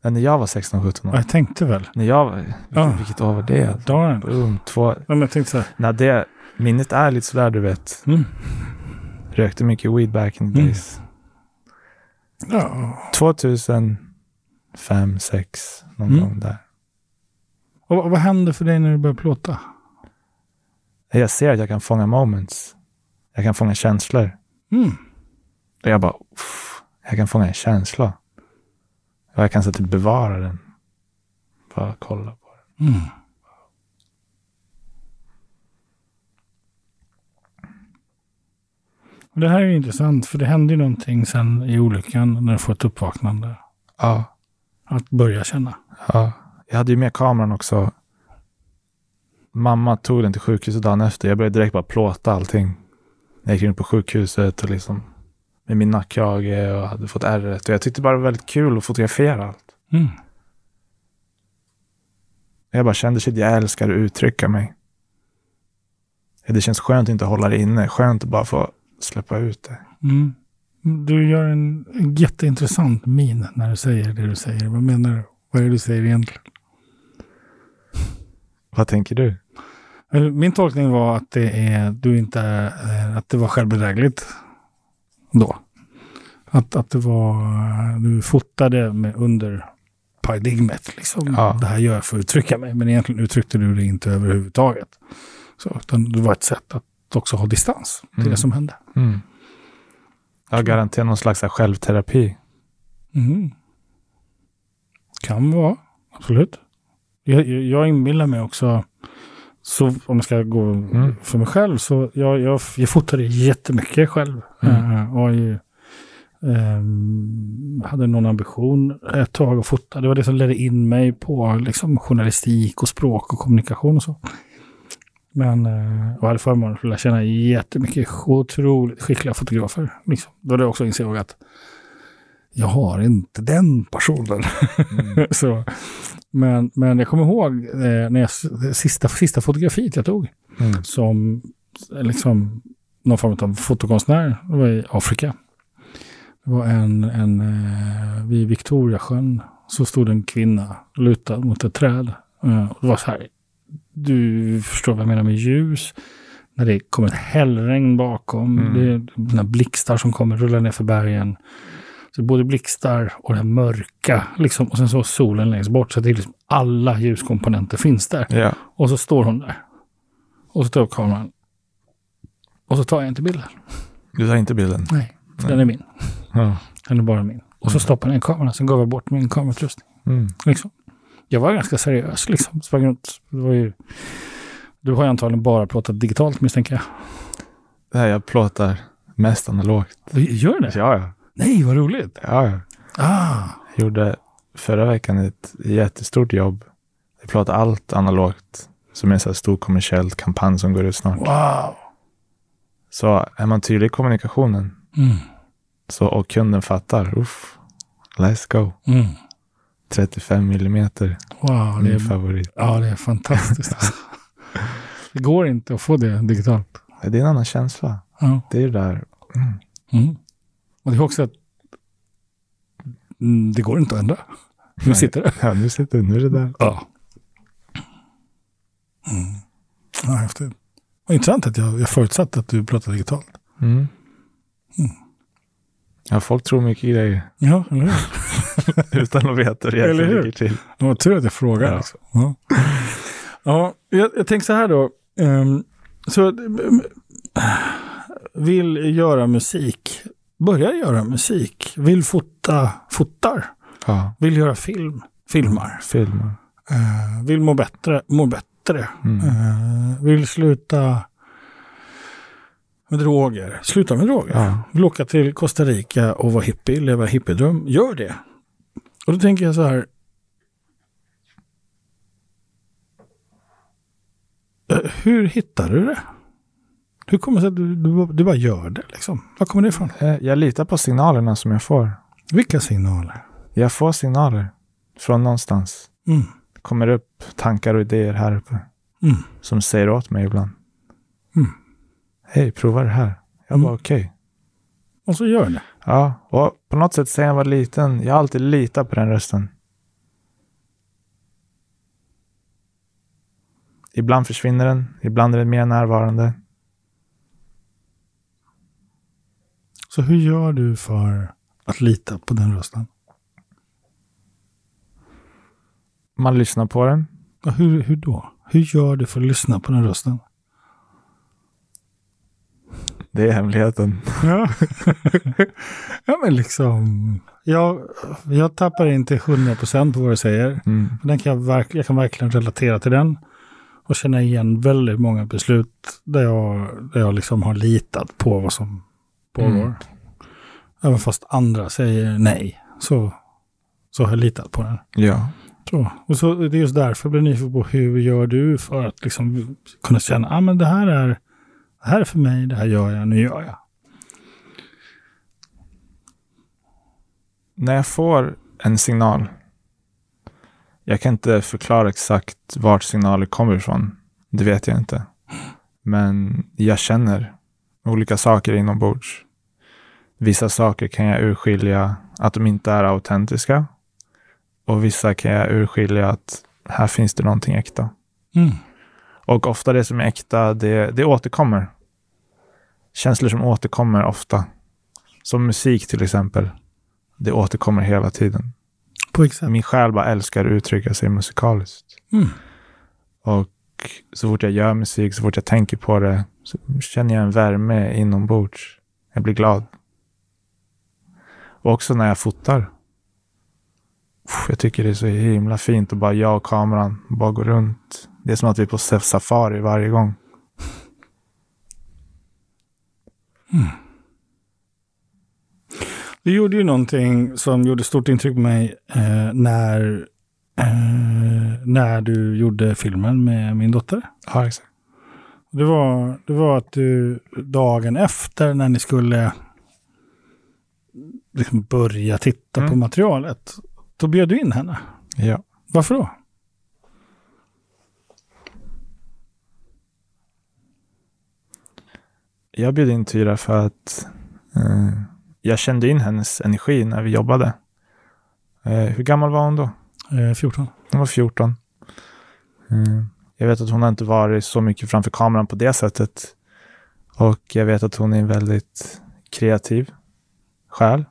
[SPEAKER 2] Nej, när jag var 16-17 år.
[SPEAKER 1] Jag tänkte väl.
[SPEAKER 2] När jag var,
[SPEAKER 1] Ja.
[SPEAKER 2] vilket år var det?
[SPEAKER 1] Darn.
[SPEAKER 2] Boom, två.
[SPEAKER 1] Ja, men jag tänkte så här.
[SPEAKER 2] Nej, det, minnet är lite sådär du vet.
[SPEAKER 1] Mm.
[SPEAKER 2] Rökte mycket weed back in the
[SPEAKER 1] Mm.
[SPEAKER 2] days.
[SPEAKER 1] Ja.
[SPEAKER 2] 2005, 2006, någon
[SPEAKER 1] Mm.
[SPEAKER 2] gång där.
[SPEAKER 1] Och vad- vad hände för dig när du började plåta?
[SPEAKER 2] Jag ser att jag kan fånga moments. Jag kan fånga känslor.
[SPEAKER 1] Mm.
[SPEAKER 2] Och jag bara, uff, jag kan fånga en känsla. Och jag kan så typ bevara den. Bara kolla på den.
[SPEAKER 1] Mm. Och det här är intressant, för det hände ju någonting sen i olyckan när du får ett uppvaknande.
[SPEAKER 2] Ja,
[SPEAKER 1] Att börja känna.
[SPEAKER 2] ja. Jag hade ju med kameran också. Mamma tog den till sjukhuset dagen efter. Jag började direkt bara plåta allting. Jag gick runt på sjukhuset och liksom med min nackkrage och hade fått ärret. Och jag tyckte bara det var väldigt kul att fotografera allt.
[SPEAKER 1] Mm.
[SPEAKER 2] Jag bara kände att jag älskar att uttrycka mig. Det känns skönt att inte hålla det inne. Skönt att bara få släppa ut det.
[SPEAKER 1] Mm. Du gör en jätteintressant min när du säger det du säger. Vad menar du? Vad är det du säger egentligen?
[SPEAKER 2] Vad tänker du?
[SPEAKER 1] Min tolkning var att det är, du inte, eh, att det var självbedrägligt då. Att, att det var, du fotade med under paradigmet. Liksom.
[SPEAKER 2] Ja.
[SPEAKER 1] Det här gör jag för att uttrycka mig. Men egentligen uttryckte du det inte överhuvudtaget. Så, utan det var ett sätt att också ha distans till
[SPEAKER 2] Mm.
[SPEAKER 1] det som hände.
[SPEAKER 2] Mm. Jag garanterar någon slags självterapi.
[SPEAKER 1] Mm. Kan vara, absolut. Jag, jag, jag inbillar mig också, så om jag ska gå
[SPEAKER 2] Mm.
[SPEAKER 1] för mig själv, så jag, jag, jag fotade jättemycket själv.
[SPEAKER 2] Mm.
[SPEAKER 1] Eh, och ju, ehm, hade någon ambition ett tag att fota. Det var det som ledde in mig på liksom, journalistik och språk och kommunikation och så. Men eh, och hade förmånen att lära känna jättemycket otroligt skickliga fotografer. Liksom. Då det också insåg att jag har inte den personen.
[SPEAKER 2] Mm.
[SPEAKER 1] så, men, men jag kommer ihåg eh, när jag, sista, sista fotografiet jag tog
[SPEAKER 2] Mm.
[SPEAKER 1] som liksom någon form av fotokonstnär. Det var i Afrika. Det var en, en eh, vid Victoriasjön så stod en kvinna lutad mot ett träd. Eh, och det var så här, du förstår vad jag menar med ljus. När det kommer ett hällregn bakom.
[SPEAKER 2] Mm.
[SPEAKER 1] Det är blixtar som kommer rulla ner för bergen. Så både blixtar och det här mörka. Liksom, och sen så solen längst bort. Så det är liksom alla ljuskomponenter finns där.
[SPEAKER 2] Ja.
[SPEAKER 1] Och så står hon där. Och så tar jag upp kameran. Och så tar jag inte bilden.
[SPEAKER 2] Du tar inte bilden?
[SPEAKER 1] Nej, för
[SPEAKER 2] Nej.
[SPEAKER 1] den är min.
[SPEAKER 2] Ja.
[SPEAKER 1] Den är bara min. Och så
[SPEAKER 2] Mm.
[SPEAKER 1] stoppade jag ner kameran. Sen gav jag bort min kamerautrustning.
[SPEAKER 2] Mm.
[SPEAKER 1] Liksom. Jag var ganska seriös liksom. Runt. Det var ju... Du har ju antagligen bara plåtat digitalt misstänker jag.
[SPEAKER 2] Här jag plåtar mest analogt.
[SPEAKER 1] Gör det?
[SPEAKER 2] Ja, ja.
[SPEAKER 1] Nej, vad roligt.
[SPEAKER 2] ja, ja.
[SPEAKER 1] Ah,
[SPEAKER 2] Jag gjorde förra veckan ett jättestort jobb. Jag plåtade allt analogt. Som är en så här stor kommersiell kampanj som går ut snart.
[SPEAKER 1] wow.
[SPEAKER 2] Så är man tydlig i kommunikationen
[SPEAKER 1] Mm.
[SPEAKER 2] så, och kunden fattar, uff, let's go.
[SPEAKER 1] Mm.
[SPEAKER 2] 35 millimeter,
[SPEAKER 1] Wow,
[SPEAKER 2] min
[SPEAKER 1] är,
[SPEAKER 2] favorit.
[SPEAKER 1] ja, det är fantastiskt. alltså. det går inte att få det digitalt.
[SPEAKER 2] Det är en annan känsla.
[SPEAKER 1] Ja.
[SPEAKER 2] Det är ju där. Mm.
[SPEAKER 1] Och det är också att mm, det går inte att ändra. Nu sitter det.
[SPEAKER 2] Ja, nu sitter nu är det där.
[SPEAKER 1] Ja. Mm. Ja, häftigt. Vad intressant att jag, jag förutsatte att du pratar digitalt.
[SPEAKER 2] Mm.
[SPEAKER 1] Mm.
[SPEAKER 2] Ja, folk tror mycket grejer
[SPEAKER 1] Ja, eller hur?
[SPEAKER 2] utan att veta hur det ligger till.
[SPEAKER 1] Det var tur att jag frågade.
[SPEAKER 2] Ja.
[SPEAKER 1] Liksom. Ja. ja, jag, jag tänker så här då. Ehm, så ehm, vill göra musik. Börjar göra musik. Vill fota, fotar.
[SPEAKER 2] Ja,
[SPEAKER 1] Vill göra film. Filmar.
[SPEAKER 2] filmer.
[SPEAKER 1] Eh, vill må bättre. Mår bättre.
[SPEAKER 2] Mm.
[SPEAKER 1] Eh, vill sluta med droger. Sluta med droger.
[SPEAKER 2] Ja.
[SPEAKER 1] Vill åka till Costa Rica och vara hippie, leva hippiedröm. Gör det. Och då tänker jag så här. Eh, Hur hittar du det? Hur kommer det sig att du, du, du bara gör det? Liksom? Var kommer det ifrån?
[SPEAKER 2] Eh, Jag litar på signalerna som jag får.
[SPEAKER 1] Vilka signaler?
[SPEAKER 2] Jag får signaler från någonstans.
[SPEAKER 1] Mm.
[SPEAKER 2] Det kommer upp tankar och idéer här uppe
[SPEAKER 1] Mm.
[SPEAKER 2] som säger åt mig ibland.
[SPEAKER 1] Mm.
[SPEAKER 2] Hej, prova det här. Jag
[SPEAKER 1] Mm.
[SPEAKER 2] bara okej.
[SPEAKER 1] Och så gör det.
[SPEAKER 2] Ja, och på något sätt sen jag var liten, jag har alltid litat på den rösten. Ibland försvinner den, ibland är den mer närvarande.
[SPEAKER 1] Så hur gör du för att lita på den rösten?
[SPEAKER 2] Man lyssnar på den.
[SPEAKER 1] Ja, hur, hur då? Hur gör du för att lyssna på den rösten?
[SPEAKER 2] Det är hemligheten.
[SPEAKER 1] Ja, ja men liksom. Jag, jag tappar inte 100% på vad du säger.
[SPEAKER 2] Mm.
[SPEAKER 1] Den kan jag, verk, jag kan verkligen relatera till den. Och känna igen väldigt många beslut där jag, där jag liksom har litat på vad som pågår.
[SPEAKER 2] Mm.
[SPEAKER 1] Även fast andra säger nej, så, så har jag litat på den.
[SPEAKER 2] Ja.
[SPEAKER 1] Så, och så det är just därför jag blir nyfiken på hur gör du för att liksom kunna känna, ah, men det här är det här är för mig, det här gör jag, nu gör jag.
[SPEAKER 2] När jag får en signal. Jag kan inte förklara exakt vart signalen kommer ifrån. Det vet jag inte. Men jag känner olika saker inombords. Vissa saker kan jag urskilja att de inte är autentiska. Och vissa kan jag urskilja att här finns det någonting äkta.
[SPEAKER 1] Mm.
[SPEAKER 2] Och ofta det som är äkta, det, det återkommer. Känslor som återkommer ofta. Som musik till exempel. Det återkommer hela tiden. Min själ bara älskar att uttrycka sig musikaliskt.
[SPEAKER 1] Mm.
[SPEAKER 2] Och så fort jag gör musik, så fort jag tänker på det, så känner jag en värme inombords. Jag blir glad. Och också när jag fotar. Jag tycker det är så himla fint att bara jag och kameran bara går runt. Det är som att vi är på safari varje gång.
[SPEAKER 1] Du gjorde ju någonting som gjorde stort intryck på mig eh, när, eh, när du gjorde filmen med min dotter.
[SPEAKER 2] Ja, exakt.
[SPEAKER 1] Det var, det var att du dagen efter när ni skulle liksom börja titta på
[SPEAKER 2] Mm.
[SPEAKER 1] materialet, då bjöd du in henne.
[SPEAKER 2] Ja.
[SPEAKER 1] Varför då?
[SPEAKER 2] Jag bjöd in Tyra för att eh, jag kände in hennes energi när vi jobbade. Eh, hur gammal var hon då?
[SPEAKER 1] Eh, 14.
[SPEAKER 2] Hon var 14. Mm. Jag vet att hon har inte varit så mycket framför kameran på det sättet. Och jag vet att hon är en väldigt kreativ själ.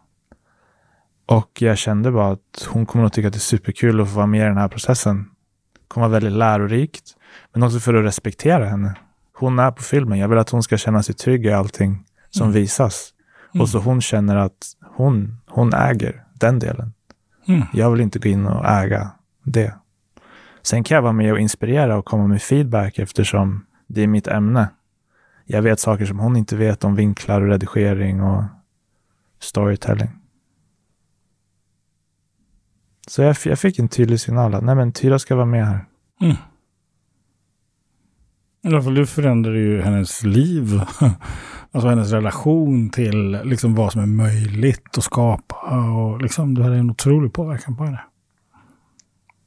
[SPEAKER 2] Och jag kände bara att hon kommer att tycka att det är superkul att få vara med i den här processen. Det kommer vara väldigt lärorikt. Men också för att respektera henne. Hon är på filmen. Jag vill att hon ska känna sig trygg i allting som
[SPEAKER 1] Mm.
[SPEAKER 2] visas.
[SPEAKER 1] Mm.
[SPEAKER 2] Och så hon känner att hon, hon äger den delen.
[SPEAKER 1] Mm.
[SPEAKER 2] Jag vill inte gå in och äga det. Sen kan jag vara med och inspirera och komma med feedback eftersom det är mitt ämne. Jag vet saker som hon inte vet om vinklar och redigering och storytelling. Så jag, jag fick en tydlig signal att nej men Tyra ska vara med här.
[SPEAKER 1] Mm. I alla fall du förändrade ju hennes liv. Alltså hennes relation till liksom vad som är möjligt att skapa. Och liksom, du hade en otrolig påverkan på henne.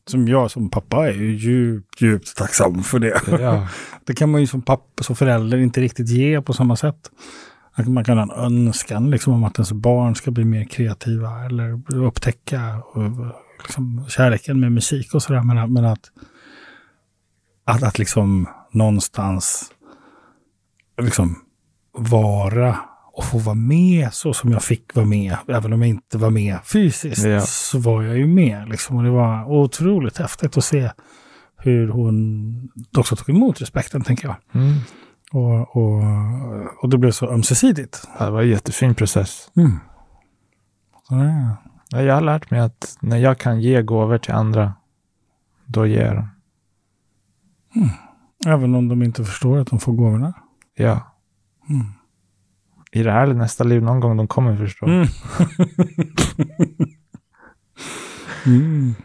[SPEAKER 1] Som jag som pappa är ju djupt, djupt tacksam för det.
[SPEAKER 2] Ja,
[SPEAKER 1] Det kan man ju som pappa, som förälder inte riktigt ge på samma sätt. Att Man kan ha en önskan liksom om att ens barn ska bli mer kreativa eller upptäcka och, liksom, kärleken med musik och sådär. Men, att- men att, att, att liksom någonstans liksom vara och få vara med så som jag fick vara med. Även om jag inte var med fysiskt
[SPEAKER 2] Ja.
[SPEAKER 1] så var jag ju med. Liksom. Och det var otroligt häftigt att se hur hon också tog emot respekten, tänker jag.
[SPEAKER 2] mm.
[SPEAKER 1] Och, och, och det blev så ömsesidigt.
[SPEAKER 2] Det var en jättefin process.
[SPEAKER 1] Mm. Så
[SPEAKER 2] Ja, Jag har lärt mig att när jag kan ge gåvor till andra, då ger jag dem.
[SPEAKER 1] även om de inte förstår att de får gåvorna.
[SPEAKER 2] Ja.
[SPEAKER 1] Mm.
[SPEAKER 2] I det här eller nästa liv, någon gång de kommer förstå.
[SPEAKER 1] Mm. mm.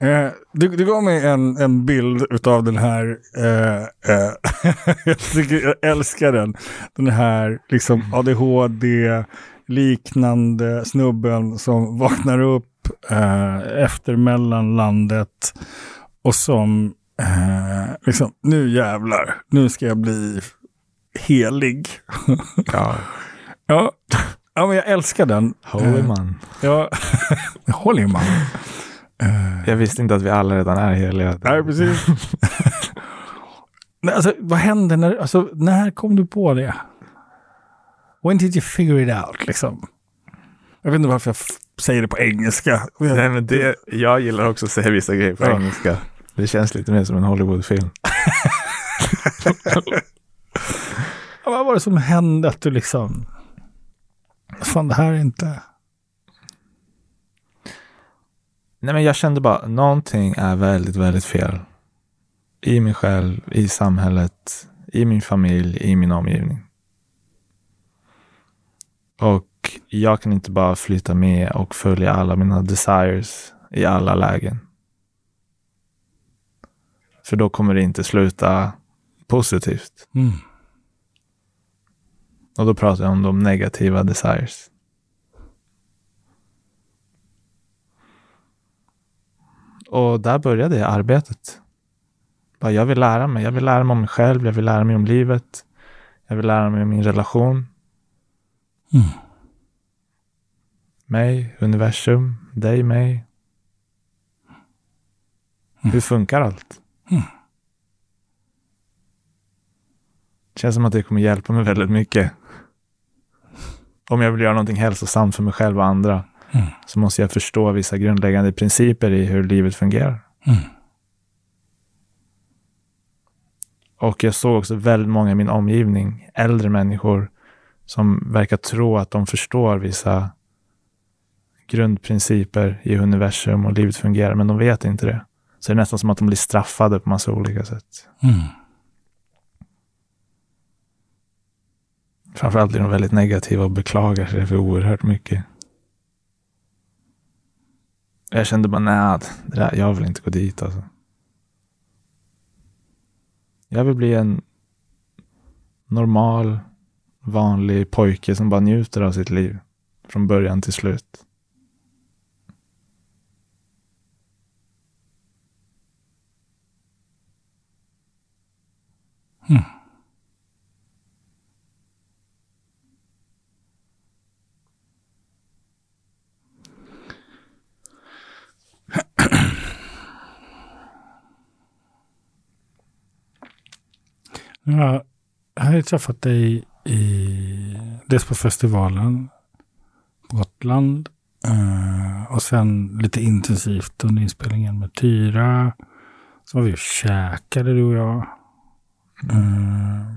[SPEAKER 1] Eh, du, du gav mig en, en bild av den här, eh, eh, jag, tycker, jag älskar den, den här liksom ADHD-liknande snubben som vaknar upp eh, efter mellanlandet och som eh, liksom, nu jävlar, nu ska jag bli helig.
[SPEAKER 2] Ja.
[SPEAKER 1] ja. ja, men jag älskar den.
[SPEAKER 2] Holy
[SPEAKER 1] Eh,
[SPEAKER 2] man.
[SPEAKER 1] Ja, holy man. Eh,
[SPEAKER 2] Jag visste inte att vi alla redan är heliga.
[SPEAKER 1] Nej, precis. Alltså, vad hände när, alltså, när kom du på det? When did you figure it out, liksom? Jag vet inte varför jag säger det på engelska.
[SPEAKER 2] Nej, men det, jag gillar också att säga vissa grejer på
[SPEAKER 1] Ja.
[SPEAKER 2] engelska. Det känns lite mer som en Hollywoodfilm.
[SPEAKER 1] Ja, Vad var det som hände att du liksom... Fan, det här är inte...
[SPEAKER 2] Nej, men jag kände bara någonting är väldigt, väldigt fel. I mig själv, i samhället, i min familj, i min omgivning. Och jag kan inte bara flytta med och följa alla mina desires i alla lägen. För då kommer det inte sluta positivt.
[SPEAKER 1] Mm.
[SPEAKER 2] Och då pratar jag om de negativa desires. Och där började jag arbetet. Bara, jag vill lära mig. Jag vill lära mig om mig själv. Jag vill lära mig om livet. Jag vill lära mig om min relation.
[SPEAKER 1] Mm.
[SPEAKER 2] mig, universum, dig, mig. Hur funkar allt?
[SPEAKER 1] Mm.
[SPEAKER 2] Känns som att det kommer hjälpa mig väldigt mycket. Om jag vill göra någonting hälsosamt för mig själv och andra
[SPEAKER 1] Mm.
[SPEAKER 2] så måste jag förstå vissa grundläggande principer i hur livet fungerar.
[SPEAKER 1] Mm.
[SPEAKER 2] Och jag såg också väldigt många i min omgivning, äldre människor, som verkar tro att de förstår vissa grundprinciper i universum och livet fungerar, men de vet inte det. Så det är nästan som att de blir straffade på massa olika sätt.
[SPEAKER 1] Mm.
[SPEAKER 2] Framförallt är de väldigt negativa och beklagar sig för oerhört mycket. Jag kände bara, nej, det där, jag vill inte gå dit alltså. Jag vill bli en normal, vanlig pojke som bara njuter av sitt liv. Från början till slut.
[SPEAKER 1] Mm. Ja, jag har ju träffat dig i, dels på festivalen på Gotland eh, och sen lite intensivt under inspelningen med Tyra. Så var vi och käkade du och jag. Eh,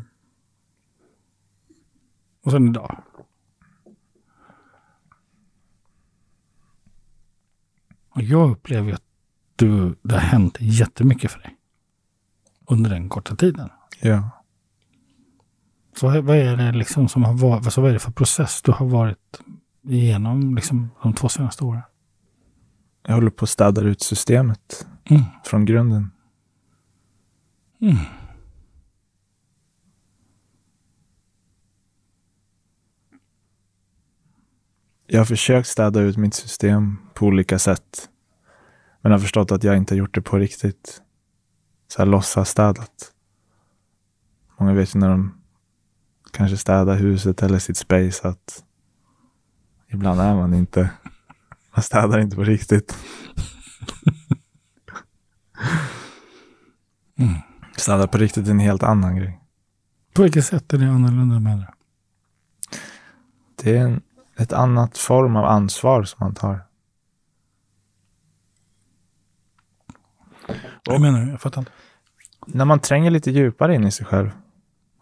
[SPEAKER 1] och sen idag. Och jag upplever att du, det har hänt jättemycket för dig. Under den korta tiden.
[SPEAKER 2] Ja.
[SPEAKER 1] Vad vad är det liksom som har varit, alltså vad är det för process du har varit igenom liksom de två senaste åren?
[SPEAKER 2] Jag håller på att städa ut systemet
[SPEAKER 1] Mm.
[SPEAKER 2] från grunden.
[SPEAKER 1] Mm.
[SPEAKER 2] Jag har försökt städa ut mitt system på olika sätt. Men har förstått att jag inte har gjort det på riktigt. Så här låtsasstädat. Många vet ju när de kanske städar huset eller sitt space att ibland är man inte, man städar inte på riktigt.
[SPEAKER 1] Mm.
[SPEAKER 2] Städa på riktigt är en helt annan grej.
[SPEAKER 1] På vilket sätt är det annorlunda med det?
[SPEAKER 2] Det är en, ett annat form av ansvar som man tar.
[SPEAKER 1] Vad menar du? Jag fattar inte.
[SPEAKER 2] när man tränger lite djupare in i sig själv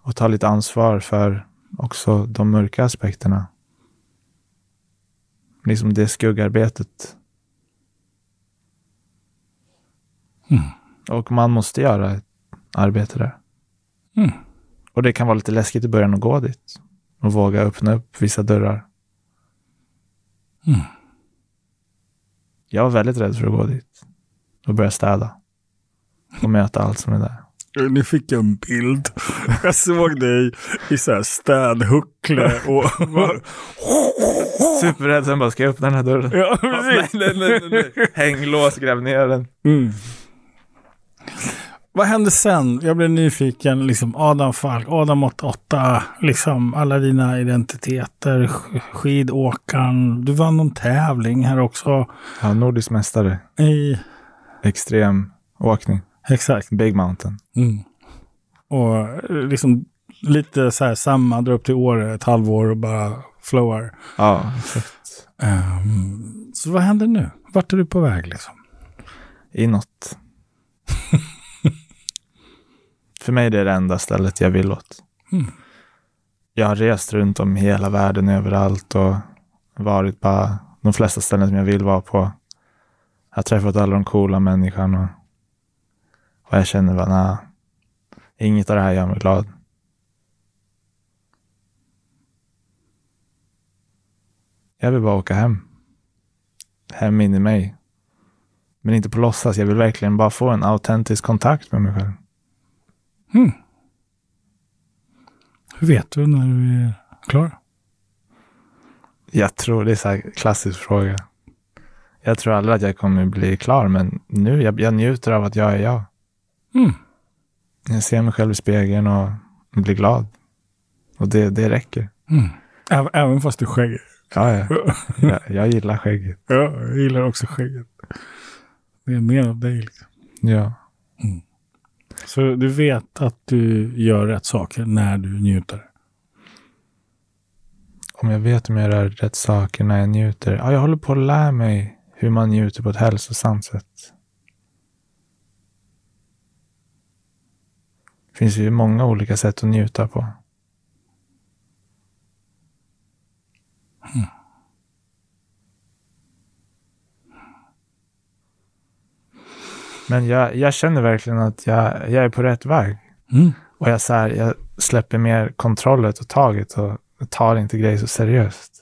[SPEAKER 2] och tar lite ansvar för också de mörka aspekterna. Liksom det skuggarbetet.
[SPEAKER 1] Mm.
[SPEAKER 2] Och man måste göra ett arbete där.
[SPEAKER 1] Mm.
[SPEAKER 2] Och det kan vara lite läskigt i början att gå dit. Och våga öppna upp vissa dörrar.
[SPEAKER 1] Mm.
[SPEAKER 2] Jag var väldigt rädd för att gå dit. Och börja städa. Och möta allt som är där.
[SPEAKER 1] Ni fick en bild. Jag såg dig i så här städhuckle och...
[SPEAKER 2] Superrädd, sen bara, ska jag öppna den här dörren?
[SPEAKER 1] ja, precis.
[SPEAKER 2] nej, nej, nej, nej. Hänglås, gräv ner den.
[SPEAKER 1] Mm. Vad hände sen? Jag blev nyfiken. Liksom Adam Falk, Adam 88, liksom alla dina identiteter, sk- skidåkaren. Du vann någon tävling här också.
[SPEAKER 2] Ja, nordisk mästare.
[SPEAKER 1] I,
[SPEAKER 2] Extrem åkning.
[SPEAKER 1] Exakt.
[SPEAKER 2] Big mountain.
[SPEAKER 1] Mm. Och eh, liksom lite så här samma, drar upp till Åre ett halvår och bara flowar.
[SPEAKER 2] Ja, exakt.
[SPEAKER 1] Ehm, så vad händer nu? Vart är du på väg liksom?
[SPEAKER 2] Inåt. För mig är det det enda stället jag vill åt.
[SPEAKER 1] Mm.
[SPEAKER 2] Jag har rest runt om hela världen överallt och varit på de flesta ställen som jag vill vara på. Jag har träffat alla de coola människorna och, jag känner bara, nej, inget av det här gör mig glad. Jag vill bara åka hem. Hem in i mig. Men inte på låtsas. Jag vill verkligen bara få en autentisk kontakt med mig själv.
[SPEAKER 1] Mm. Hur vet du när du är klar?
[SPEAKER 2] Jag tror det är så här klassisk fråga. Jag tror aldrig att jag kommer bli klar, men nu jag, jag njuter av att jag är jag.
[SPEAKER 1] Mm.
[SPEAKER 2] Jag ser mig själv i spegeln och blir glad. Och det, det räcker.
[SPEAKER 1] Mm. Även, fast du skägg.
[SPEAKER 2] Ja, ja. jag, jag gillar skägget.
[SPEAKER 1] Ja, jag gillar också skägget. Det är mer av dig. Liksom.
[SPEAKER 2] Ja.
[SPEAKER 1] Så du vet att du gör rätt saker när du njuter.
[SPEAKER 2] Om jag vet om jag gör rätt saker när jag njuter. Ja, jag håller på att lära mig hur man njuter på ett hälsosamt sätt. Det finns ju många olika sätt att njuta på. Men jag, jag känner verkligen att jag, jag är på rätt väg.
[SPEAKER 1] Mm.
[SPEAKER 2] Och jag, så här, jag släpper mer kontrollet och taget och tar inte grejer så seriöst.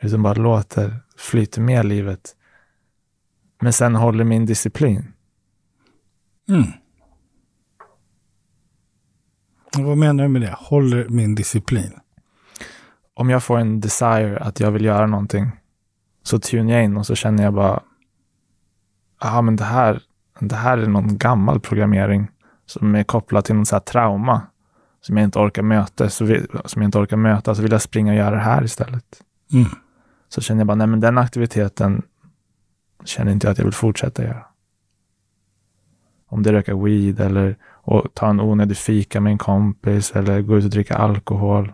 [SPEAKER 2] Utan bara låter flyta med livet. Men sen håller min disciplin.
[SPEAKER 1] Mm. Vad menar du med det? Håller min disciplin?
[SPEAKER 2] Om jag får en desire att jag vill göra någonting så tunar jag in och så känner jag bara ja men det här, det här är någon gammal programmering som är kopplad till någon så här trauma som jag inte orkar möta. Så vill, som jag inte orkar möta så vill jag springa och göra det här istället.
[SPEAKER 1] Mm.
[SPEAKER 2] Så känner jag bara, nej men den aktiviteten känner inte jag att jag vill fortsätta göra. Om det är röka weed eller och ta en onödig fika med en kompis eller gå ut och dricka alkohol.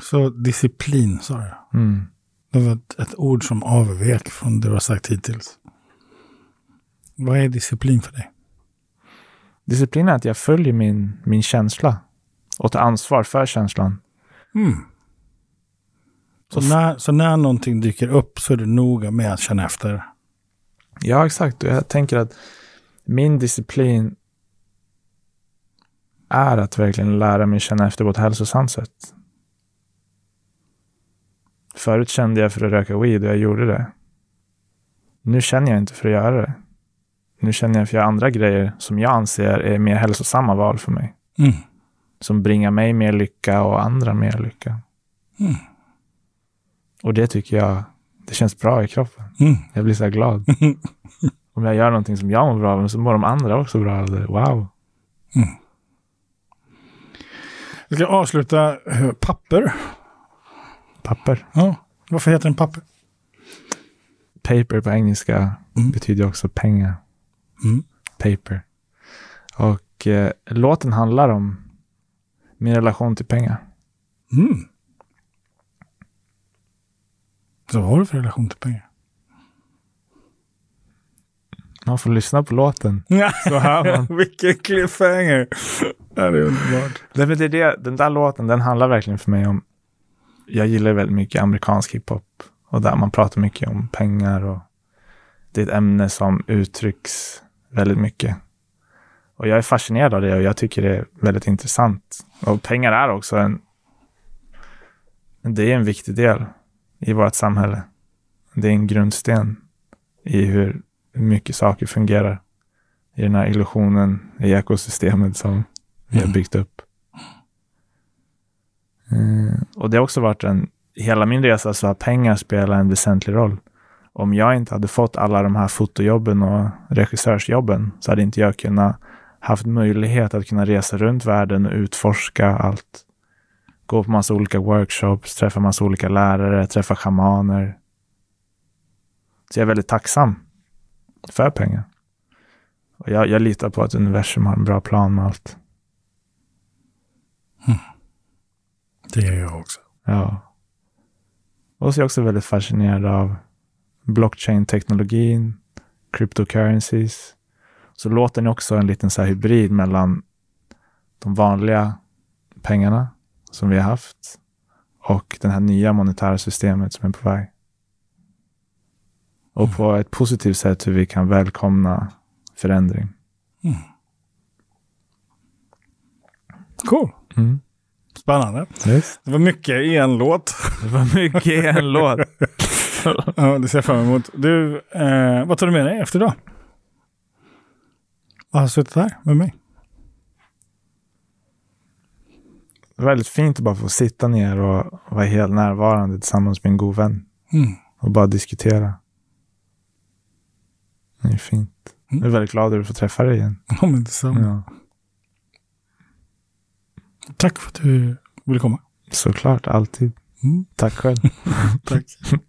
[SPEAKER 1] Så disciplin sa du.
[SPEAKER 2] Mm.
[SPEAKER 1] Det var ett, ett ord som avvek från det du har sagt hittills. Vad är disciplin för dig?
[SPEAKER 2] Disciplin är att jag följer min, min känsla och tar ansvar för känslan.
[SPEAKER 1] Mm. Så, när, så när någonting dyker upp så är du noga med att känna efter.
[SPEAKER 2] Ja, exakt. Och jag tänker att min disciplin är att verkligen lära mig känna efter på ett hälsosamt sätt. Förut kände jag för att röka weed och jag gjorde det. Nu känner jag inte för att göra det. Nu känner jag för att göra andra grejer som jag anser är mer hälsosamma val för mig.
[SPEAKER 1] Mm.
[SPEAKER 2] Som bringar mig mer lycka och andra mer lycka.
[SPEAKER 1] Mm.
[SPEAKER 2] Och det tycker jag, det känns bra i kroppen.
[SPEAKER 1] Mm.
[SPEAKER 2] Jag blir så här glad. Om jag gör någonting som jag mår bra av så mår de andra också bra av det. Wow.
[SPEAKER 1] Jag ska avsluta eh, papper.
[SPEAKER 2] Papper.
[SPEAKER 1] Ja. Varför heter den papper?
[SPEAKER 2] Paper på engelska
[SPEAKER 1] Mm.
[SPEAKER 2] betyder också pengar.
[SPEAKER 1] Mm.
[SPEAKER 2] Paper. Och eh, låten handlar om min relation till pengar.
[SPEAKER 1] Mm. Så vad har du för relation till pengar?
[SPEAKER 2] Man får lyssna på låten. Så hör man.
[SPEAKER 1] Vilken cliffhanger! Det är underbart.
[SPEAKER 2] Det är det, den där låten, den handlar verkligen för mig om... Jag gillar väldigt mycket amerikansk hiphop. Och där man pratar mycket om pengar och det är ett ämne som uttrycks väldigt mycket. Och jag är fascinerad av det och jag tycker det är väldigt intressant. Och pengar är också en... Det är en viktig del i vårt samhälle. Det är en grundsten i hur mycket saker fungerar. I den här illusionen i ekosystemet som vi har
[SPEAKER 1] Mm.
[SPEAKER 2] byggt upp. Eh, och det har också varit en, hela min resa så har pengar spelat en väsentlig roll. Om jag inte hade fått alla de här fotojobben och regissörsjobben så hade inte jag kunnat haft möjlighet att kunna resa runt världen och utforska allt. Gå på massa olika workshops, träffa massa olika lärare, träffa schamaner. Så jag är väldigt tacksam för pengar. Och jag, jag litar på att universum har en bra plan med allt.
[SPEAKER 1] Det är jag också.
[SPEAKER 2] Ja. Och så är jag också väldigt fascinerad av blockchain-teknologin, cryptocurrencies. Så låten är också en liten så hybrid mellan de vanliga pengarna som vi har haft och det här nya monetära systemet som är på väg. Och på ett positivt sätt hur vi kan välkomna förändring.
[SPEAKER 1] Cool.
[SPEAKER 2] Mm.
[SPEAKER 1] Spännande.
[SPEAKER 2] Yes.
[SPEAKER 1] Det var mycket i en låt.
[SPEAKER 2] Det var mycket i en låt.
[SPEAKER 1] Ja, det ser jag fram emot. Du, eh, vad tar du med dig efter idag? Vad har suttit här med mig?
[SPEAKER 2] Det var väldigt fint att bara få sitta ner och vara helt närvarande tillsammans med en god vän.
[SPEAKER 1] Mm.
[SPEAKER 2] och bara diskutera. Det är fint.
[SPEAKER 1] Mm.
[SPEAKER 2] Jag är väldigt glad att få träffa dig igen.
[SPEAKER 1] Ja, men detsamma.
[SPEAKER 2] Ja.
[SPEAKER 1] Tack för att du vill komma.
[SPEAKER 2] Såklart, alltid.
[SPEAKER 1] Mm.
[SPEAKER 2] Tack själv.
[SPEAKER 1] Tack.